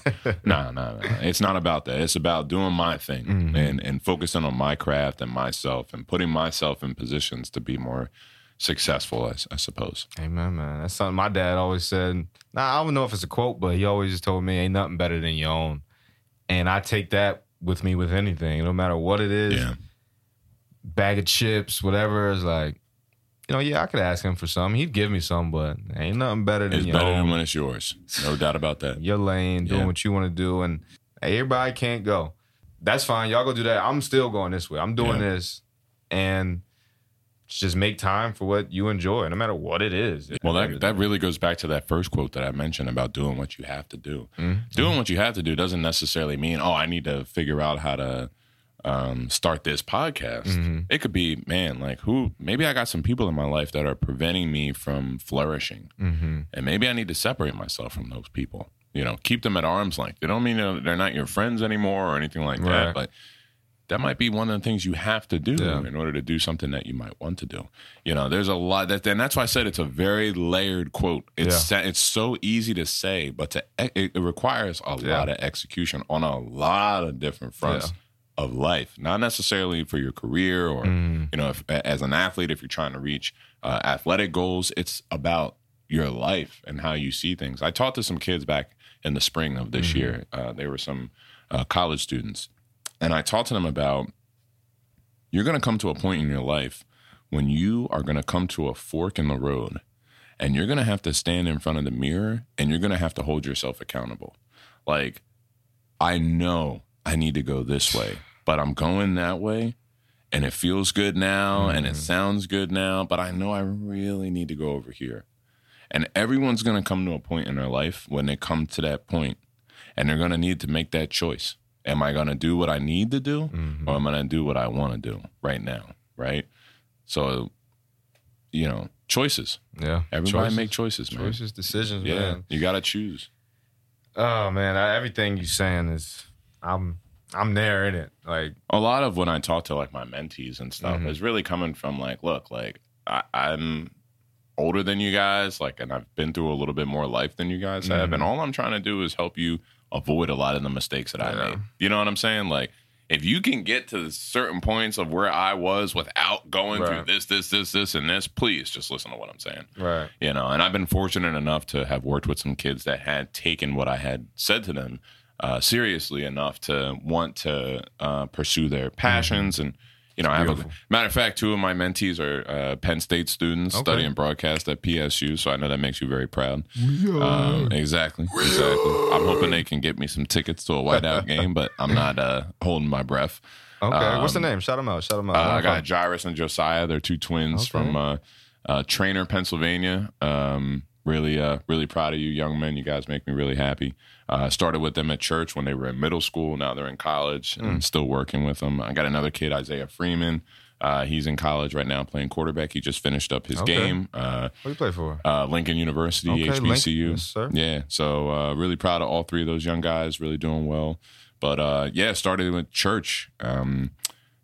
no, no, no. It's not about that. It's about doing my thing mm-hmm. and, and focusing on my craft and myself and putting myself in positions to be more successful, I suppose. Amen, man. That's something my dad always said. Nah, I don't know if it's a quote, but he always just told me, "Ain't nothing better than your own." And I take that with me with anything, no matter what it is. Yeah. Bag of chips, whatever. It's like, you know, yeah, I could ask him for some. He'd give me some, but ain't nothing better than It's your better own. than when it's yours. No doubt about that. your lane, doing Yeah. what you want to do, and hey, everybody can't go. That's fine. Y'all go do that. I'm still going this way. I'm doing Yeah. this, and just make time for what you enjoy, no matter what it is. Well, that that really goes back to that first quote that I mentioned about doing what you have to do. Mm-hmm. Doing what you have to do doesn't necessarily mean, oh, I need to figure out how to um, start this podcast. It could be, man, like who? Maybe I got some people in my life that are preventing me from flourishing, Mm-hmm. and maybe I need to separate myself from those people. You know, keep them at arm's length. They don't mean they're not your friends anymore or anything like Right. that, but that might be one of the things you have to do Yeah. in order to do something that you might want to do. You know, there's a lot that, and that's why I said it's a very layered quote. It's sa- it's so easy to say, but to it, it requires a Yeah. lot of execution on a lot of different fronts of life. Not necessarily for your career or Mm-hmm. you know, if, as an athlete, if you're trying to reach uh, athletic goals, it's about your life and how you see things. I talked to some kids back in the spring of this year. Uh, they were some uh, college students, and I talked to them about you're going to come to a point in your life when you are going to come to a fork in the road and you're going to have to stand in front of the mirror and you're going to have to hold yourself accountable. Like, I know I need to go this way, but I'm going that way and it feels good now and it mm-hmm. sounds good now, but I know I really need to go over here. And everyone's going to come to a point in their life when they come to that point and they're going to need to make that choice. Am I going to do what I need to do mm-hmm. or am I going to do what I want to do right now? Right. So, you know, choices. yeah, Everybody Choices. make choices, man. choices, decisions, Yeah. man. You got to choose. Oh man, I, everything you're saying is, I'm, I'm there in it. Like, a lot of when I talk to like my mentees and stuff Mhm. is really coming from like, look, like I, I'm older than you guys, like, and I've been through a little bit more life than you guys have, and all I'm trying to do is help you avoid a lot of the mistakes that I made. You know what I'm saying? Like, if you can get to certain points of where I was without going through this, this, this, this, and this, please just listen to what I'm saying right, you know and i've been fortunate enough to have worked with some kids that had taken what i had said to them uh, seriously enough to want to uh, pursue their passions and you know i have a matter of fact two of my mentees are uh, penn state students Okay. studying broadcast at psu so i know that makes you very proud um, exactly exactly i'm hoping they can get me some tickets to a whiteout game but i'm not uh, holding my breath okay. What's the Um, name? Shout them out. Shout them out. uh, I got. Jairus and Josiah. They're two twins Okay. from uh, uh, Trainer, Pennsylvania. Um, really, uh, really proud of you, young men. You guys make me really happy. Uh, started with them at church when they were in middle school. Now they're in college and still working with them. I got another kid, Isaiah Freeman. Uh, he's in college right now playing quarterback. He just finished up his Okay. game. Uh, What do you play for? uh, Lincoln University, Okay. HBCU. Yes, sir. Yeah, so uh, really proud of all three of those young guys. Really doing well. But uh, yeah, started with church. Um,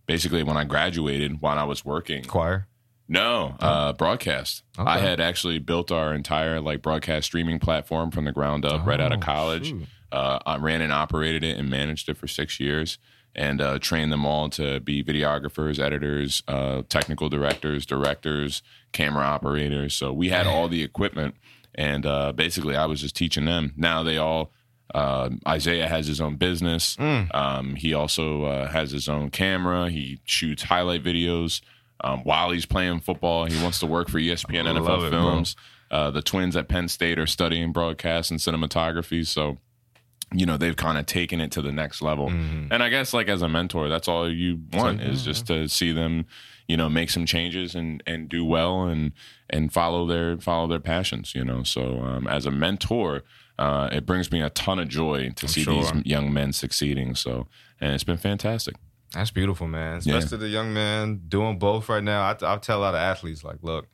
basically, when I graduated, while I was working, Choir. No uh, broadcast. Okay. I had actually built our entire like broadcast streaming platform from the ground up right out of Oh, college. Uh, I ran and operated it and managed it for six years. And uh, trained them all to be videographers, editors, uh, technical directors, directors, camera operators. So we had all the equipment, and uh, basically I was just teaching them. Now they all uh, Isaiah has his own business. Mm. Um, he also uh, has his own camera. He shoots highlight videos um, while he's playing football. He wants to work for ESPN NFL it. Films. Uh, the twins at Penn State are studying broadcast and cinematography. So, you know, they've kind of taken it to the next level. Mhm. And I guess, like, as a mentor, that's all you want is just to see them, you know, make some changes and, and do well and, and follow their, follow their passions, you know. So, um, as a mentor, uh, it brings me a ton of joy to see sure. these young men succeeding. So, and it's been fantastic. That's beautiful, man. Yeah. Especially the young man doing both right now. I, I tell a lot of athletes, like, look,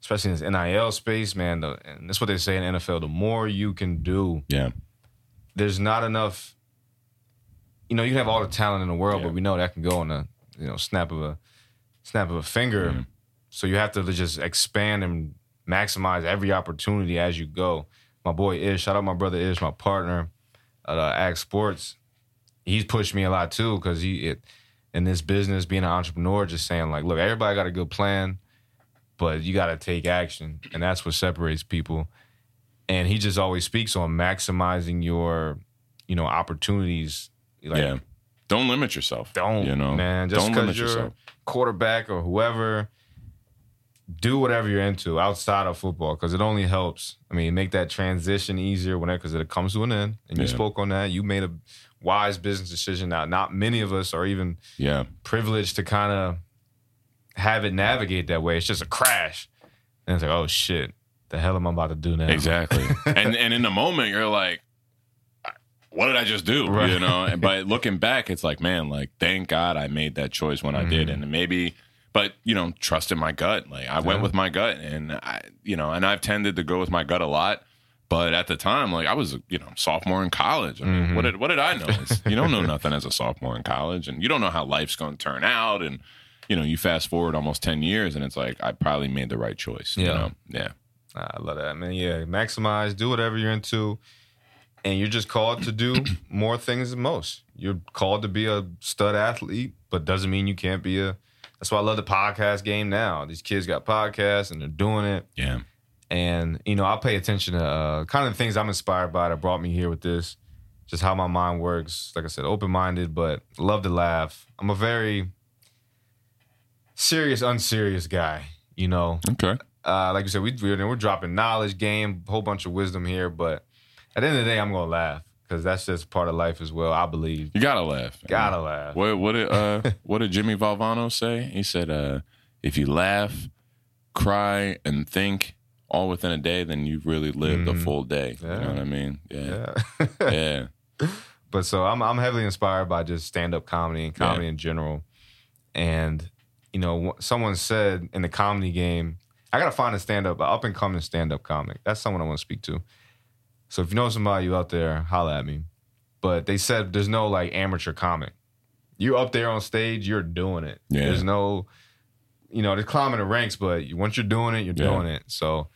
especially in this NIL space, man, the, and that's what they say in the NFL. The more you can do, Yeah. there's not enough. You know, you can have all the talent in the world, Yeah. but we know that can go in a you know snap of a snap of a finger. Yeah. So you have to just expand and maximize every opportunity as you go. My boy Ish, shout out my brother Ish, my partner at uh, Ag Sports. He's pushed me a lot too because he it, in this business, being an entrepreneur, just saying like, look, everybody got a good plan, but you got to take action, and that's what separates people. And he just always speaks on maximizing your, you know, opportunities. Like, yeah. Don't limit yourself. don't, you know, man. Just don't limit you're yourself. quarterback or whoever, do whatever you're into outside of football because it only helps. I mean, make that transition easier whenever because it comes to an end. And you Yeah. spoke on that. You made a wise business decision. Now, not many of us are even Yeah. privileged to kind of have it navigate that way. It's just a crash, and it's like, oh shit, the hell am I about to do now? Exactly. and and in the moment you're like, what did I just do? Right. You know. And But looking back, it's like, man, like thank God I made that choice when I did, Mm-hmm. and maybe. But you know, trusted my gut. Like I went with my gut, and I, you know, and I've tended to go with my gut a lot. But at the time, like I was, you know, sophomore in college. I mean, Mm-hmm. what did what did I know? It's- you don't know nothing as a sophomore in college, and you don't know how life's going to turn out. And you know, you fast forward almost ten years, and it's like I probably made the right choice. You Yeah. know? yeah. I love that, man. Yeah, maximize, do whatever you're into, and you're just called to do more things than most. You're called to be a stud athlete, but doesn't mean you can't be a. That's why I love the podcast game now. These kids got podcasts and they're doing it. Yeah. And, you know, I pay attention to uh, kind of the things I'm inspired by that brought me here with this, just how my mind works. Like I said, open minded, but love to laugh. I'm a very serious, unserious guy, you know. Okay. Uh, like you said, we, we're, we're dropping knowledge, game, whole bunch of wisdom here, but at the end of the day, I'm going to laugh because that's just part of life as well, I believe. You gotta laugh. Gotta laugh. What what did uh what did Jimmy Valvano say? He said, uh, if you laugh, cry, and think all within a day, then you've really lived a mm. full day. You know what I mean? Yeah. Yeah. Yeah. But so I'm I'm heavily inspired by just stand up comedy and comedy in general. And you know, someone said in the comedy game, I gotta find a stand up, up and coming stand up comic. That's someone I want to speak to. So if you know somebody you out there, holla at me. But they said there's no like amateur comic. You're up there on stage, you're doing it. Yeah. There's no, you know, there's climbing the ranks, but once you're doing it, you're Yeah. doing it. So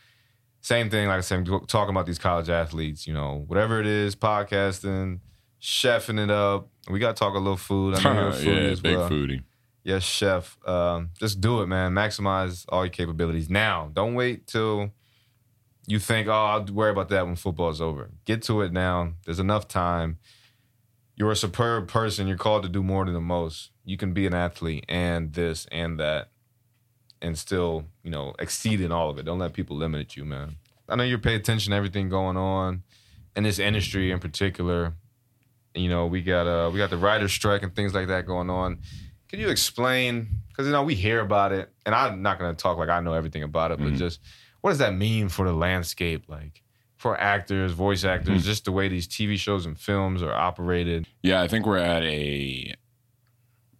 same thing, like I said, I'm talking about these college athletes, you know, whatever it is, podcasting, chefing it up. We got to talk a little food. I know you're a foodie yeah, as big well. foodie. Yes, chef. Um, just do it, man. Maximize all your capabilities now. Don't wait till you think, oh, I'll worry about that when football's over. Get to it now. There's enough time. You're a superb person. You're called to do more than the most. You can be an athlete and this and that and still, you know, exceed in all of it. Don't let people limit you, man. I know you pay attention to everything going on in this industry in particular. You know, we got uh we got the writer's strike and things like that going on. Can you explain? Because you know we hear about it, and I'm not going to talk like I know everything about it, but just what does that mean for the landscape, like for actors, voice actors, just the way these TV shows and films are operated? Yeah, I think we're at a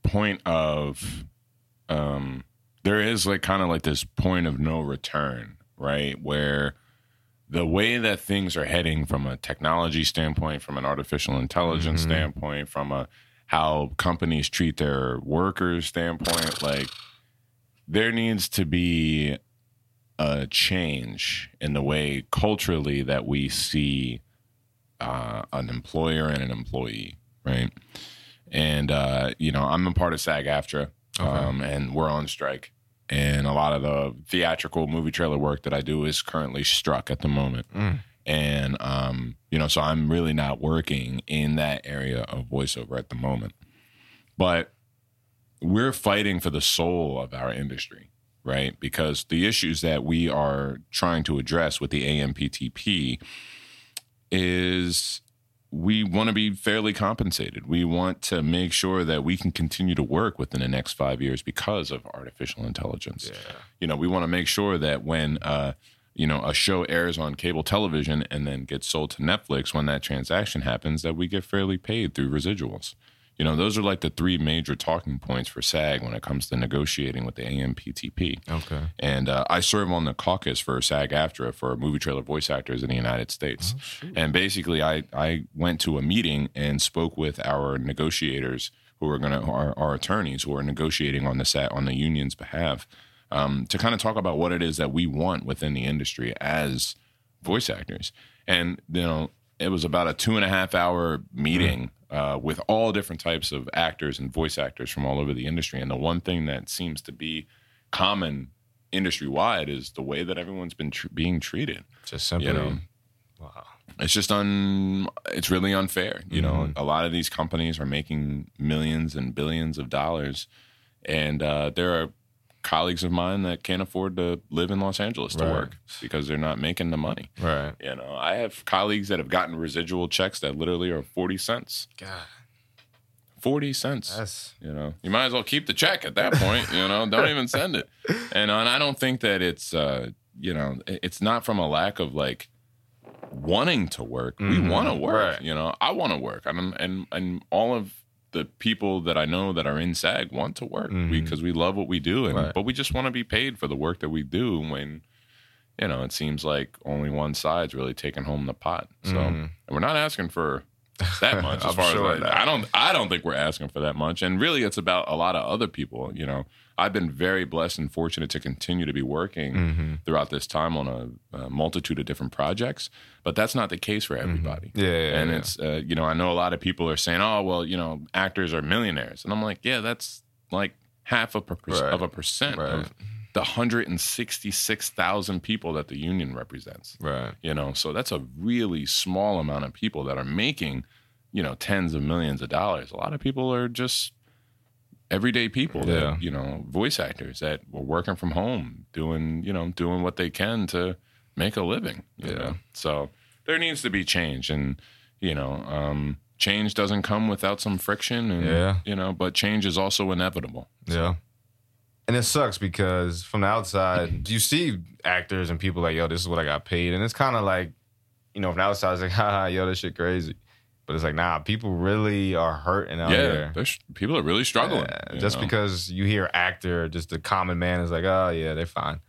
point of um there is like kind of like this point of no return, right? Where the way that things are heading from a technology standpoint, from an artificial intelligence standpoint, from a how companies treat their workers standpoint, like there needs to be a change in the way culturally that we see uh, an employer and an employee, right? And uh, you know, I'm a part of SAG-AFTRA, um, and we're on strike. And a lot of the theatrical movie trailer work that I do is currently struck at the moment. And um, you know, so I'm really not working in that area of voiceover at the moment. But we're fighting for the soul of our industry, right? Because the issues that we are trying to address with the AMPTP is we want to be fairly compensated. We want to make sure that we can continue to work within the next five years because of artificial intelligence. You know, we want to make sure that when uh, you know a show airs on cable television and then gets sold to Netflix, when that transaction happens, that we get fairly paid through residuals. You know, those are like the three major talking points for SAG when it comes to negotiating with the AMPTP. Okay. And uh, I serve on the caucus for SAG AFTRA for movie trailer voice actors in the United States. and basically, I, I went to a meeting and spoke with our negotiators who are going to, our, our attorneys who are negotiating on the SAG, on the union's behalf um, to kind of talk about what it is that we want within the industry as voice actors. And, you know, it was about a two and a half hour meeting uh, with all different types of actors and voice actors from all over the industry. And the one thing that seems to be common industry wide is the way that everyone's been tr- being treated. Just simply. You know, wow. it's just un it's really unfair you know Mm-hmm. a lot of these companies are making millions and billions of dollars and uh, there are colleagues of mine that can't afford to live in los angeles to Right. work because they're not making the money Right. you know i have colleagues that have gotten residual checks that literally are 40 cents God, 40 cents Yes. you know you might as well keep the check at that point you know don't even send it and, uh, and i don't think that it's uh you know it's not from a lack of like wanting to work we Mhm. want to work Right. you know i want to work and and and all of the people that i know that are in sag want to work Mhm. because we love what we do and Right. but we just want to be paid for the work that we do when you know it seems like only one side's really taking home the pot so Mhm. and we're not asking for that much as far sure as I don't I don't think we're asking for that much and really it's about a lot of other people you know I've been very blessed and fortunate to continue to be working Mm-hmm. throughout this time on a, a multitude of different projects but that's not the case for everybody Yeah, yeah, and yeah. it's uh, you know I know a lot of people are saying oh well you know actors are millionaires and I'm like yeah that's like half of, per- Right. of a percent Right. of the 166,000 people that the union represents right. you know so that's a really small amount of people that are making you know tens of millions of dollars a lot of people are just everyday people Yeah. that you know voice actors that were working from home doing you know doing what they can to make a living Yeah. know? so there needs to be change and you know um change doesn't come without some friction and Yeah. you know but change is also inevitable Yeah. And it sucks because from the outside, you see actors and people like, yo, this is what I got paid. And it's kind of like, you know, from the outside, it's like, haha, yo, this shit crazy. But it's like, nah, people really are hurting out yeah people are really struggling Yeah, just know? because you hear actor, just the common man is like, oh, yeah, they're fine.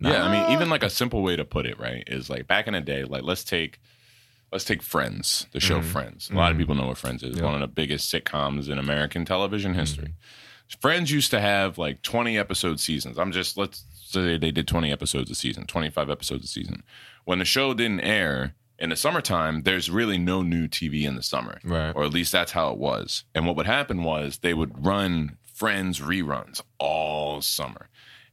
Yeah, I mean, even like a simple way to put it, right, is like back in the day, like let's take let's take Friends, the show Friends. A lot of people know what Friends is. Mm-hmm. Yeah. One of the biggest sitcoms in American television history. Mm-hmm. Friends used to have like 20 episode seasons. I'm just let's say they did 20 episodes a season, 25 episodes a season. When the show didn't air in the summertime, there's really no new TV in the summer. Right. Or at least that's how it was. And what would happen was they would run Friends reruns all summer.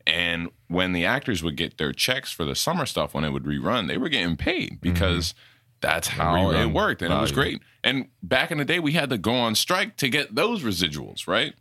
And when the actors would get their checks for the summer stuff when it would rerun, they were getting paid because that's how it worked. And it was great. And back in the day, we had to go on strike to get those residuals, right?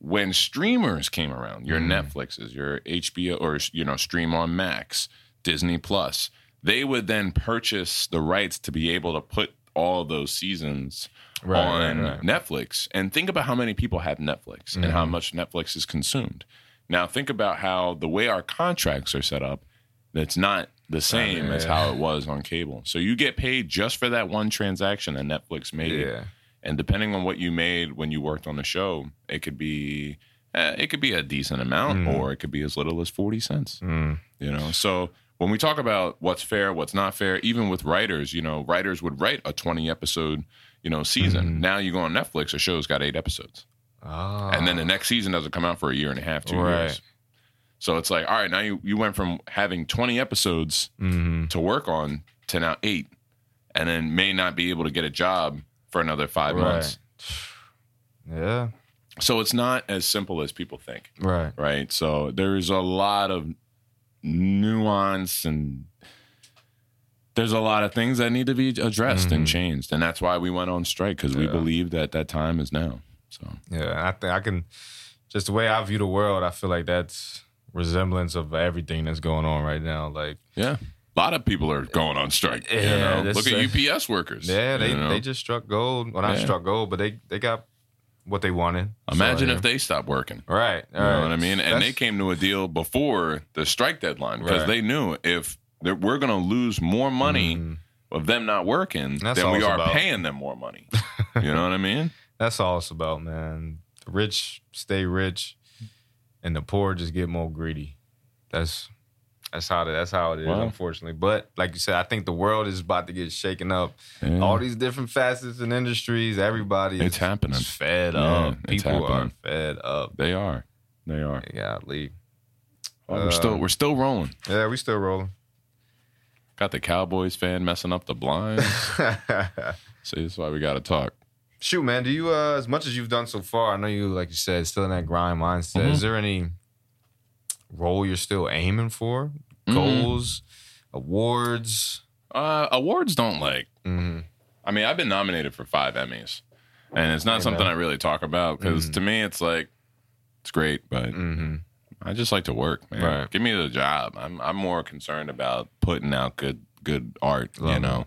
When streamers came around, your Netflixes, your HBO, or you know, stream on Max, Disney Plus, they would then purchase the rights to be able to put all those seasons Right, on right, right. Netflix. And think about how many people have Netflix and how much Netflix is consumed. Now, think about how the way our contracts are set up, that's not the same as yeah. how it was on cable. So you get paid just for that one transaction that Netflix made. Yeah. And depending on what you made when you worked on the show, it could be uh, it could be a decent amount or it could be as little as 40 cents. Mm. You know, so when we talk about what's fair, what's not fair, even with writers, you know, writers would write a 20 episode, you know, season. Now you go on Netflix, a show's got eight episodes. Ah. And then the next season doesn't come out for a year and a half, two Right. years. So it's like, all right, now you, you went from having 20 episodes hmm to work on to now eight, and then may not be able to get a job for another five Right. months. Yeah. So it's not as simple as people think. Right. right? So there's a lot of nuance and there's a lot of things that need to be addressed and changed, and that's why we went on strike because we Mm-hmm. Believe that that time is now. So Yeah, I think I can just the way I view the world. I feel like that's resemblance of everything that's going on right now. Like, yeah, a lot of people are going on strike. you Yeah, know? look at UPS workers. yeah, they you know? they just struck gold. Well, not Yeah. struck gold, but they they got what they wanted. imagine So, if they stopped working. right, You know what I mean? And they came to a deal before the strike deadline because Right. they knew if we're going to lose more money Mhm. of them not working That's than we are about. paying them more money. you know what I mean? That's all it's about, man. The rich stay rich, and the poor just get more greedy. That's that's how it, that's how it is, Well- unfortunately. But like you said, I think the world is about to get shaken up. Yeah. All these different facets and industries, everybody It's is happening. is fed Yeah, up. People are fed up. They are. They are. Golly. Well, we're Uh, still we're still rolling. Yeah, we still rolling. Got the Cowboys fan messing up the blinds. See, that's why we got to talk. Shoot, man. Do you, uh, as much as you've done so far, I know you, like you said, still in that grind mindset. Mhm. Is there any role you're still aiming for? Mm-hmm. Goals, awards? Uh, awards don't like. hmm I mean, I've been nominated for five Emmys, and it's not Hey, something man. I really talk about because Mhm. to me, it's like it's great, but hmm I just like to work, man. Right. Give me the job. I'm I'm more concerned about putting out good good art. Love you know,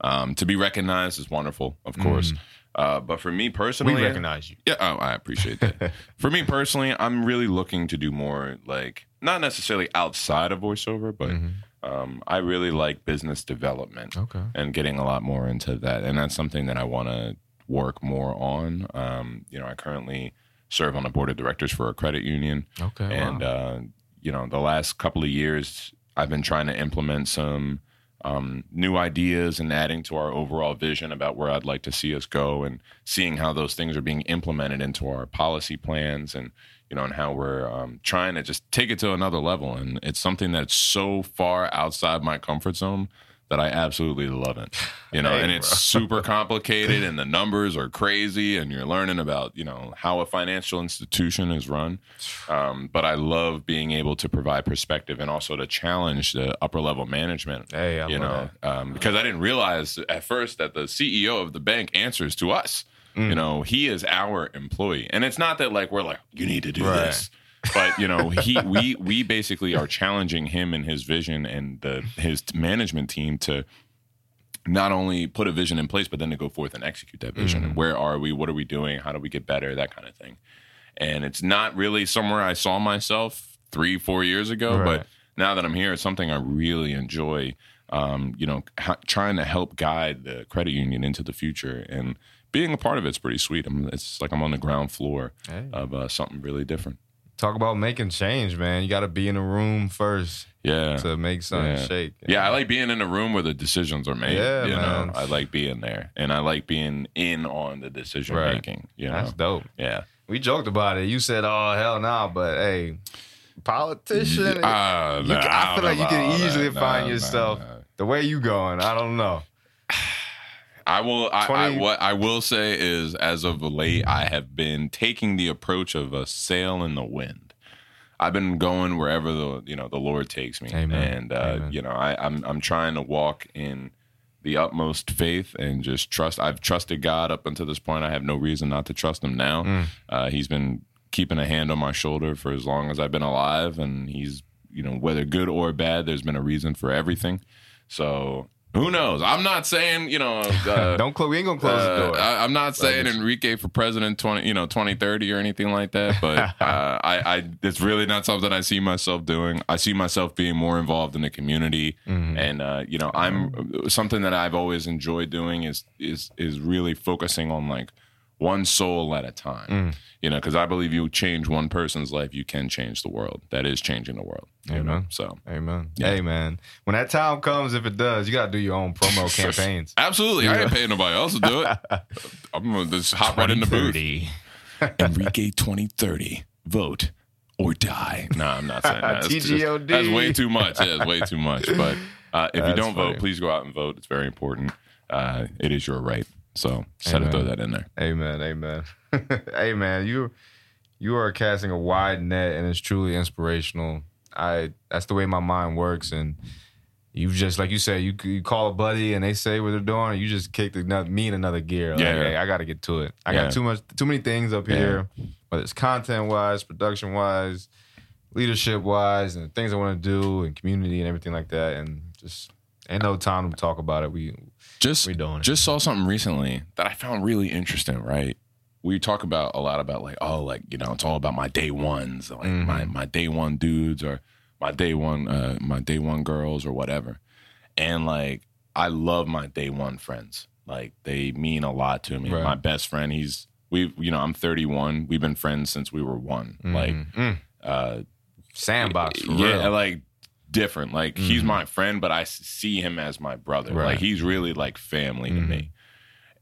um, to be recognized is wonderful, of course. Uh, but for me personally, Mm-hmm. We recognize you. Yeah, oh, I appreciate that. For me personally, I'm really looking to do more like not necessarily outside of voiceover, but Mhm. um, I really like business development Okay. and getting a lot more into that, and that's something that I want to work more on. Um, you know, I currently serve on the board of directors for a credit union, Okay. and wow. uh, you know, the last couple of years, I've been trying to implement some um, new ideas and adding to our overall vision about where I'd like to see us go, and seeing how those things are being implemented into our policy plans, and you know, and how we're um, trying to just take it to another level. And it's something that's so far outside my comfort zone that I absolutely love it. You know, Hey, and it's bro. super complicated, and the numbers are crazy, and you're learning about you know how a financial institution is run. Um, but I love being able to provide perspective and also to challenge the upper level management. hey, I you know, um, because I didn't realize at first that the CEO of the bank answers to us. Mm. You know, he is our employee, and it's not that like we're like you need to do Right. this, but you know, he we we basically are challenging him and his vision and the his management team to not only put a vision in place, but then to go forth and execute that vision. Mm-hmm. And where are we? What are we doing? How do we get better? That kind of thing. And it's not really somewhere I saw myself three, four years ago, Right. but now that I'm here, it's something I really enjoy. Um, you know, ha- trying to help guide the credit union into the future and being a part of it's pretty sweet. I'm, it's like I'm on the ground floor Hey. of uh, something really different. Talk about making change, man. You got to be in a room first Yeah. to make something Yeah. shake. Yeah, I like being in a room where the decisions are made. Yeah, you man. know, I like being there, and I like being in on the decision Right. making. You know, That's dope. yeah. We joked about it. You said, "Oh hell no," but hey, politician. Ah, you nah, I I feel like you can easily that. find Nah, yourself nah, nah. the way you going. I don't know. I will. I, I, what I will say is, as of late, I have been taking the approach of a sail in the wind. I've been going wherever the you know the Lord takes me, Amen. and uh, Amen. you know I, I'm I'm trying to walk in the utmost faith and just trust. I've trusted God up until this point. I have no reason not to trust Him now. Mm. Uh, he's been keeping a hand on my shoulder for as long as I've been alive, and he's you know whether good or bad, there's been a reason for everything. So who knows? I'm not saying you know. Uh, don't close. We ain't gonna close uh, the door. I, I'm not saying it's- Enrique for president twenty, you know, twenty thirty or anything like that. But uh, I, I, it's really not something I see myself doing. I see myself being more involved in the community, Mhm. and uh, you know, I'm something that I've always enjoyed doing is is is really focusing on like one soul at a time. Mm. You know, because I believe you change one person's life, you can change the world. That is changing the world. You know? Amen. So Amen. Yeah. Hey, man. When that time comes, if it does, you gotta do your own promo campaigns. absolutely, I ain't paying nobody else to do it. I'm gonna just hop right in the booth. 2030. Enrique 2030. Vote or die. No, I'm not saying that. That's, just- that's way too much. Yeah, it's way too much. But uh, if you don't funny. vote, please go out and vote. It's very important. Uh, it is your right. So just had to throw that in there. Amen. Amen. hey man, you you are casting a wide net and it's truly inspirational. I that's the way my mind works and you just like you said, you you call a buddy and they say what they're doing, and you just kick the nut, me in another gear. Like, Yeah. hey, I got to get to it. I Yeah. got too much, too many things up here, whether it's content wise, production wise, leadership wise, and things I want to do, and community and everything like that. And just ain't no time to talk about it. We Just we doing it. just saw something recently that I found really interesting, right? We talk about a lot about like, oh, like, you know, it's all about my day ones, like Mm-hmm. my, my day one dudes or my day one uh my day one girls or whatever. And like I love my day one friends. Like they mean a lot to me. Right. My best friend, he's we you know I'm 31. We've been friends since we were one. Like Mm. uh, sandbox. Yeah, real. like different. Like he's mm-hmm. my friend, but I see him as my brother. Right. Like he's really like family to me. Mm-hmm.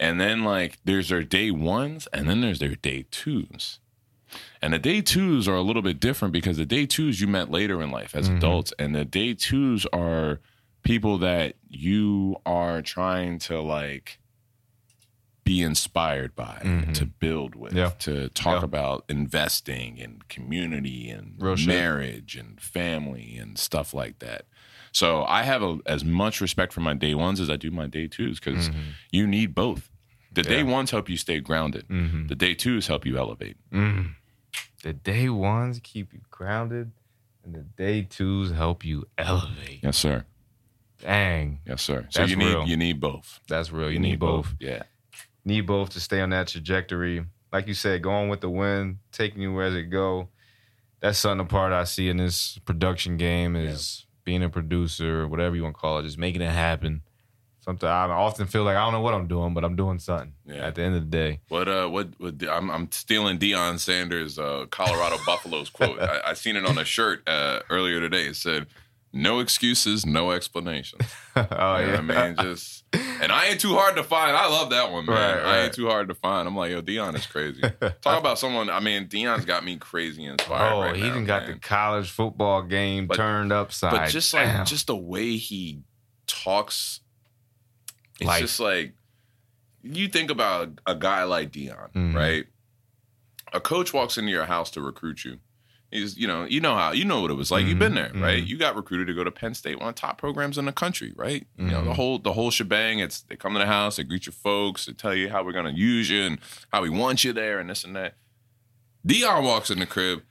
And then like there's their day ones, and then there's their day twos. And the day twos are a little bit different because the day twos you met later in life as mm-hmm. adults, and the day twos are people that you are trying to like be inspired by, to build with, Yeah. to talk Yeah. about investing and community and Real shit. marriage and family and stuff like that. So I have a, as much respect for my day ones as I do my day twos because you need both. The day Mm-hmm. Ones help you stay grounded. Mhm. The day twos help you elevate. Mm. The day ones keep you grounded, and the day twos help you elevate. Yes, sir. Dang, Yes, sir. So That's you need real. you need both. that's real. You, need, both. Yeah. Need both to stay on that trajectory. Like you said, going with the wind, taking you where it go. That's something apart I see in this production game is being a producer, whatever you want to call it, just making it happen. Something I often feel like I don't know what I'm doing, but I'm doing something. Yeah. At the end of the day, What uh what, what I'm I'm stealing Deion Sanders uh Colorado Buffaloes quote. I, I seen it on a shirt uh earlier today. It said, No excuses, no explanations. oh You know what I mean? Just and I ain't too hard to find. I love that one, man. Right, I ain't too hard to find. I'm like, yo, Deion is crazy. Talk about someone. I mean, Deion's got me crazy inspired. Oh, right he now, even got man. the college football game But- turned upside. But just like just the way he talks, it's Life. just like you think about a guy like Deion, Mhm. right? A coach walks into your house to recruit you. He's, you know, you know how you know what it was like. You've been there, Mhm, right? mhm. You got recruited to go to Penn State, one of the top programs in the country, right? You know, the Mhm. whole the whole shebang. It's they come to the house, they greet your folks, they tell you how we're gonna use you and how we want you there, and this and that. Deion walks in the crib.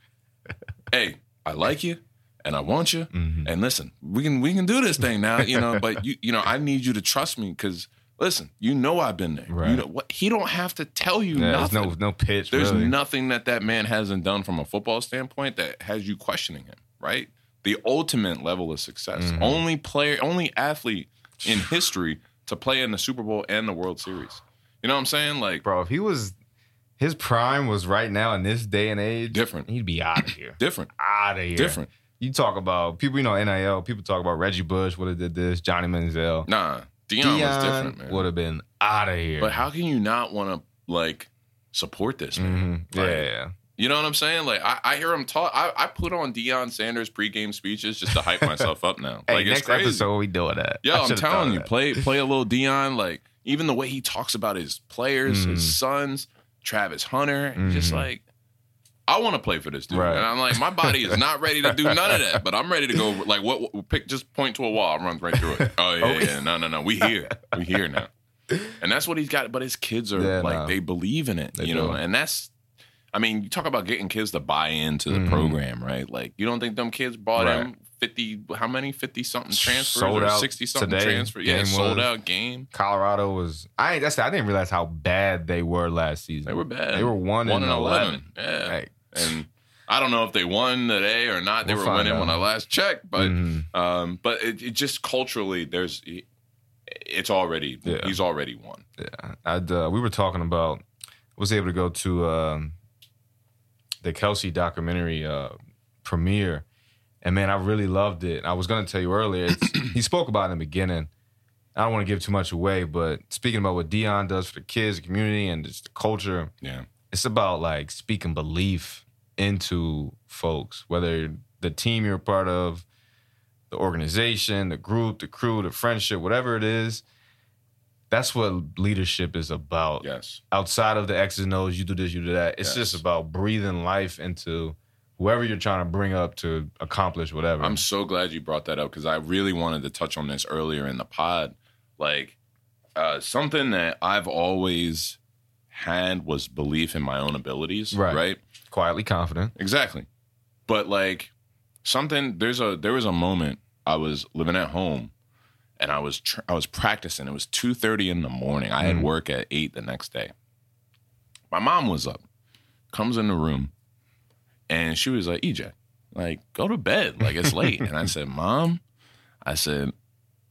hey, I like you, and I want you, Mhm. and listen, we can we can do this thing now, you know. But you you know, I need you to trust me because listen, you know I've been there. Right. You know what? He don't have to tell you Yeah, there's nothing. no no pitch. There's really. nothing that that man hasn't done from a football standpoint that has you questioning him, right? The ultimate level of success. Mhm. Only player, only athlete in history to play in the Super Bowl and the World Series. You know what I'm saying? Like bro. If he was, his prime was right now in this day and age. Different. He'd be out of here. different, out of here. different. You talk about people. You know NIL. People talk about Reggie Bush. what have did this. Johnny Manziel. Nah, Deion, was different, man. would have been out of here. But how can you not want to like support this man? Mhm. Like, Yeah. You know what I'm saying? Like I, I hear him talk. I, I put on Deion Sanders pregame speeches just to hype myself up now. Hey, like it's next crazy. episode we doing that. Yo, I I'm telling you, that. play play a little Deion. Like even the way he talks about his players, Mm. his sons, Travis Hunter, just Mhm. like I want to play for this dude. Right. And I'm like, my body is not ready to do none of that, but I'm ready to go. Like what? what- pick just point to a wall, run right through it. Oh yeah, Oh. yeah. No, no, no. We here. We here now. And that's what he's got. But his kids are Yeah, like no. they believe in it, They you know. do. And that's. I mean, you talk about getting kids to buy into the Mhm. program, right? Like, you don't think them kids bought Right. him fifty? How many? Fifty something transfers Sold or out sixty something today. transfers? Yeah, sold was. out game. Colorado was. I. That's. I didn't realize how bad they were last season. They were bad. They were one, One and and 11. eleven. Yeah, Like, and I don't know if they won today or not. They We'll were winning out. when I last checked, but mhm. um, but it, it just culturally, there's it's already Yeah. he's already won. Yeah, I'd, uh, we were talking about. I was able to go to um, the Kelce documentary uh, premiere, and man, I really loved it. I was gonna tell you earlier. It's, he spoke about it in the beginning. I don't want to give too much away, but speaking about what Deion does for the kids, the community, and just the culture, Yeah, it's about like speaking belief into folks, whether the team you're a part of, the organization, the group, the crew, the friendship, whatever it is. That's what leadership is about. yes, Outside of the X's and O's, you do this, you do that. It's Yes. just about breathing life into whoever you're trying to bring up to accomplish whatever. I'm so glad you brought that up because I really wanted to touch on this earlier in the pod. Like uh, something that I've always had was belief in my own abilities. Right. right? Quietly confident. Exactly. But like something there's a there was a moment I was living at home and I was tr- I was practicing. It was 2:30 in the morning. I had Mhm. work at 8 the next day. My mom was up. Comes in the room and she was like, "EJ, like go to bed. Like it's late." and I said, "Mom, I said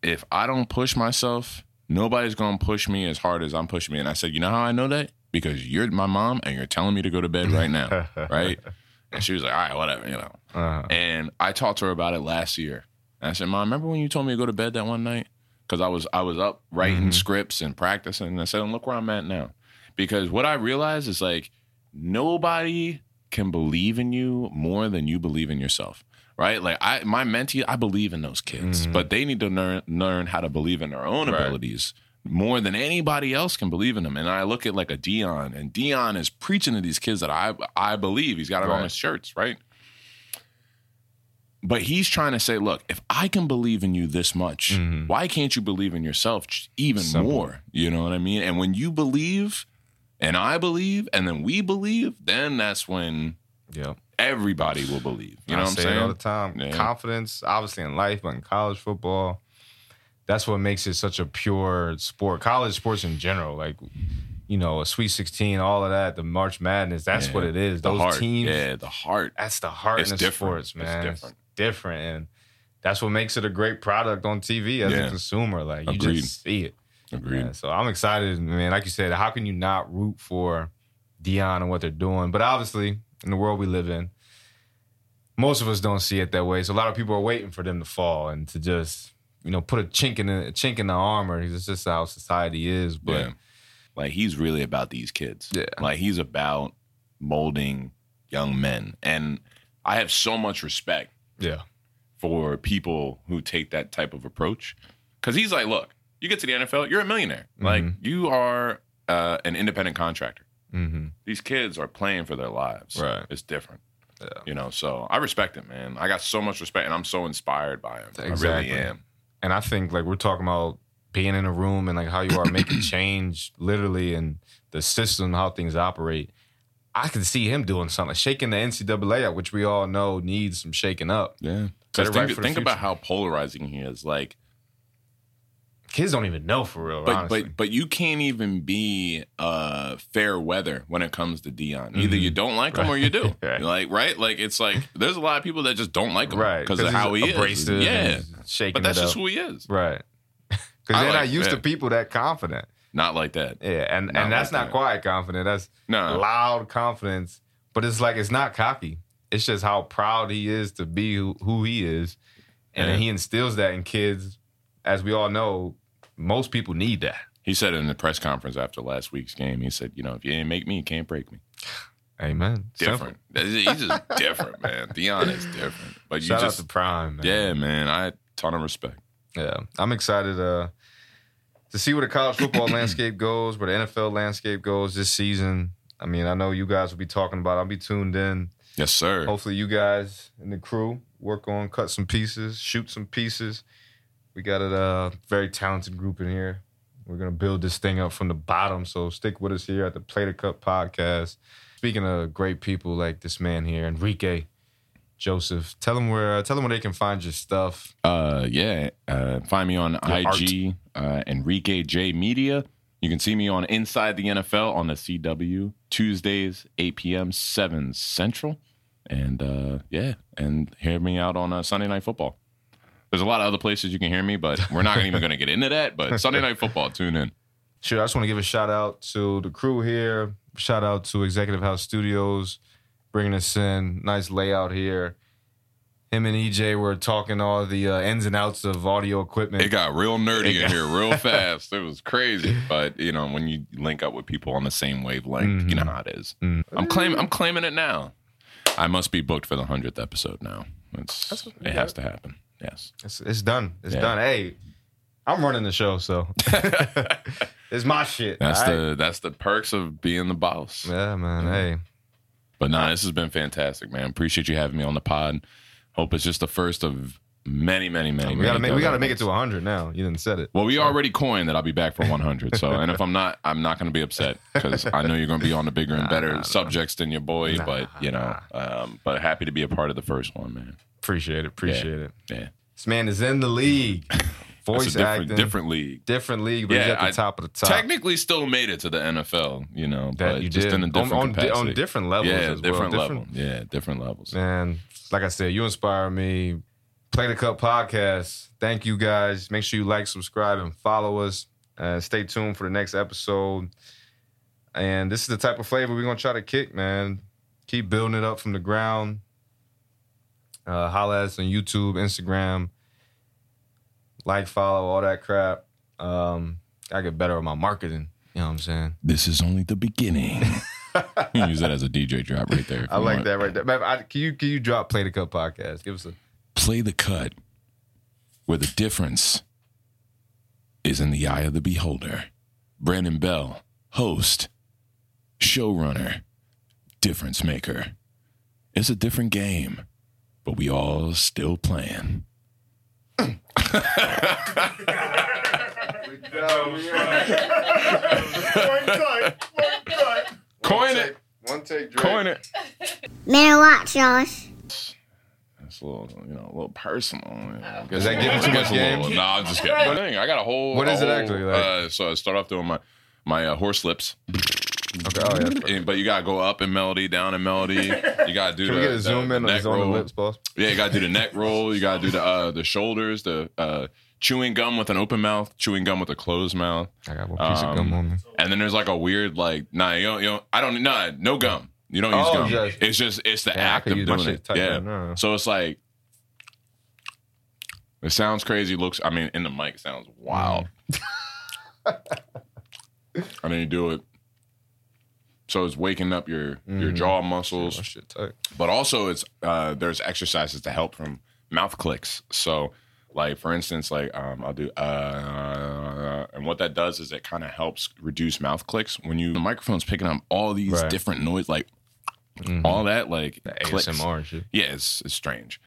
if I don't push myself, nobody's going to push me as hard as I'm pushing me." And I said, "You know how I know that? Because you're my mom and you're telling me to go to bed right now, right? And she was like, all right, whatever, you know. Uh-huh. And I talked to her about it last year. And I said, Mom, remember when you told me to go to bed that one night? Because I was I was up writing scripts and practicing. And I said, and look where I'm at now. Because what I realized is like nobody can believe in you more than you believe in yourself. Right? Like I my mentee, I believe in those kids, but they need to learn learn how to believe in their own Right. abilities more than anybody else can believe in him. And I look at like a Deion, and Deion is preaching to these kids that I I believe. He's got it on his shirts, right? But he's trying to say, look, if I can believe in you this much, mm-hmm. why can't you believe in yourself even Simple. more? You know what I mean? And when you believe, and I believe, and then we believe, then that's when Yep. everybody will believe. You know I what I'm say saying? all the time. Yeah. Confidence, obviously in life, but in college football, that's what makes it such a pure sport. College sports in general, like you know, a Sweet 16, all of that, the March Madness, that's Yeah. what it is. Those heart, teams, yeah, the heart. that's the heart It's in the different. sports, It's man. different. different, and that's what makes it a great product on TV as Yeah. a consumer. Like you Agreed. just see it. Agreed. Yeah, so I'm excited, man. Like you said, how can you not root for Deion and what they're doing? But obviously, in the world we live in, most of us don't see it that way. So a lot of people are waiting for them to fall and to just, you know, put a chink in the a chink in the armor. It's just how society is. But yeah. Like he's really about these kids. Yeah. Like he's about molding young men. And I have so much respect yeah, for people who take that type of approach. Cause he's like, look, you get to the NFL, you're a millionaire. Like you are uh, an independent contractor. hmm These kids are playing for their lives. Right. It's different. Yeah. You know, so I respect it, man. I got so much respect and I'm so inspired by him. Exactly. I really am. And I think like we're talking about being in a room and like how you are making change literally and the system, how things operate. I can see him doing something, shaking the NCAA up, which we all know needs some shaking up. Yeah. Set Because it right think, for the think about how polarizing he is. Like, Kids don't even know for real, but honestly. but but you can't even be uh fair weather when it comes to Deion. Either you don't like him or you do. Mm-hmm. Right. Like right, like it's like there's a lot of people that just don't like him right, because of how he is. Yeah, shaking but that's just who he is. right. Because they're like- not used to people that confident. Not like that. Yeah, and Not and that's like not that. quiet confident. That's No. loud confidence. But it's like it's not cocky. It's just how proud he is to be who, who he is, and Yeah. he instills that in kids. As we all know, most people need that. He said in the press conference after last week's game, he said, "You know, if you ain't make me, you can't break me." Amen. Different. He's just different, man. Deion is different. But you Shout just, out to Prime, man. yeah, man. I ton of respect. Yeah, I'm excited uh, to see where the college football landscape goes, where the NFL landscape goes this season. I mean, I know you guys will be talking about. it. I'll be tuned in. Yes, sir. Hopefully, you guys and the crew work on cut some pieces, shoot some pieces. We got a uh, very talented group in here. We're gonna build this thing up from the bottom. So stick with us here at the Play the Cut podcast. Speaking of great people like this man here, Enrique Joseph, tell them where tell them where they can find your stuff. Uh, yeah. Uh, find me on Your IG, uh, Enrique J Media. You can see me on Inside the NFL on the CW Tuesdays, 8 p.m., 7 Central. And uh, yeah, and hear me out on uh, Sunday Night Football. There's a lot of other places you can hear me, but we're not even going to get into that. But Sunday Night Football, tune in. Sure, I just want to give a shout out to the crew here. Shout out to Executive House Studios bringing us in. Nice layout here. Him and EJ were talking all the uh, ins and outs of audio equipment. It got real nerdy got- in here real fast. It was crazy. But you know, when you link up with people on the same wavelength, you know how it is. Mm. I'm claiming I'm claiming it now. I must be booked for the hundredth episode now. It's it has to happen. Yes. It's, it's done. It's Yeah. done. Hey, I'm running the show, so it's my shit. That's all right? the that's the perks of being the boss. yeah, man. Hey, But nah, this has been fantastic, man. Appreciate you having me on the pod. Hope it's just the first of many, many, many. we gotta many make we gotta make it to 100 now. You didn't said it. Well, we already coined that I'll be back for 100. So, and if I'm not, I'm not going to be upset because I know you're going to be on the bigger and better nah, nah. subjects than your boy. Nah, but you know, um, but happy to be a part of the first one, man. Appreciate it. Appreciate it. Yeah, This man is in the league. Voice it's a different, acting, different league. different league, but he's Yeah, at the I top of the top. Technically, still made it to the NFL. You know, that but you just did in a different on, on, on different levels. yeah, as well. different level. Yeah, different levels. Man, like I said, you inspire me. Play the Cut podcast. Thank you guys. Make sure you like, subscribe, and follow us. Uh, stay tuned for the next episode. And this is the type of flavor we're gonna try to kick, man. Keep building it up from the ground. Uh, holla at us on YouTube, Instagram, like, follow, all that crap. Um, I get better at my marketing. You know what I'm saying? This is only the beginning. you can use that as a DJ drop right there. I like want. that right there. Man, I, can you can you drop play the cut podcast? Give us a Play the cut, where the difference is in the eye of the beholder. Brandon Bell, host, showrunner, difference maker. It's a different game, but we all still playing. Coin it. One take. Drake. Coin it. Man, watch, Josh. Little, you know, a little personal. you know. Is that giving too much gets a little- game? Nah, I'm just kidding. But dang, I got a whole. What a is it whole, actually like? Uh, so I start off doing my my uh, horse lips, Okay. Oh yeah. and, but you gotta go up in melody, down in melody. You gotta do Can the, we get a zoom the in on neck his on the lips, boss? Yeah, you gotta do the neck roll. You gotta do the uh, the shoulders, the uh, chewing gum with an open mouth, chewing gum with a closed mouth, I got one piece Um, of gum on me. and then there's like a weird like nah, you don't, you don't I don't nah, no gum. You don't use Oh, gum. yes. It's just it's the Yeah, act of doing it. Yeah. now. So it's like it sounds crazy. Looks I mean in the mic sounds wild. Mm. and then you do it. So it's waking up your your Mhm. jaw muscles, but also it's uh there's exercises to help from mouth clicks. So like for instance, like um I'll do uh and what that does is it kind of helps reduce mouth clicks when you the microphone's picking up all these Right. different noise like Mhm. all that like The. ASMR shit. Yeah, it's, it's strange.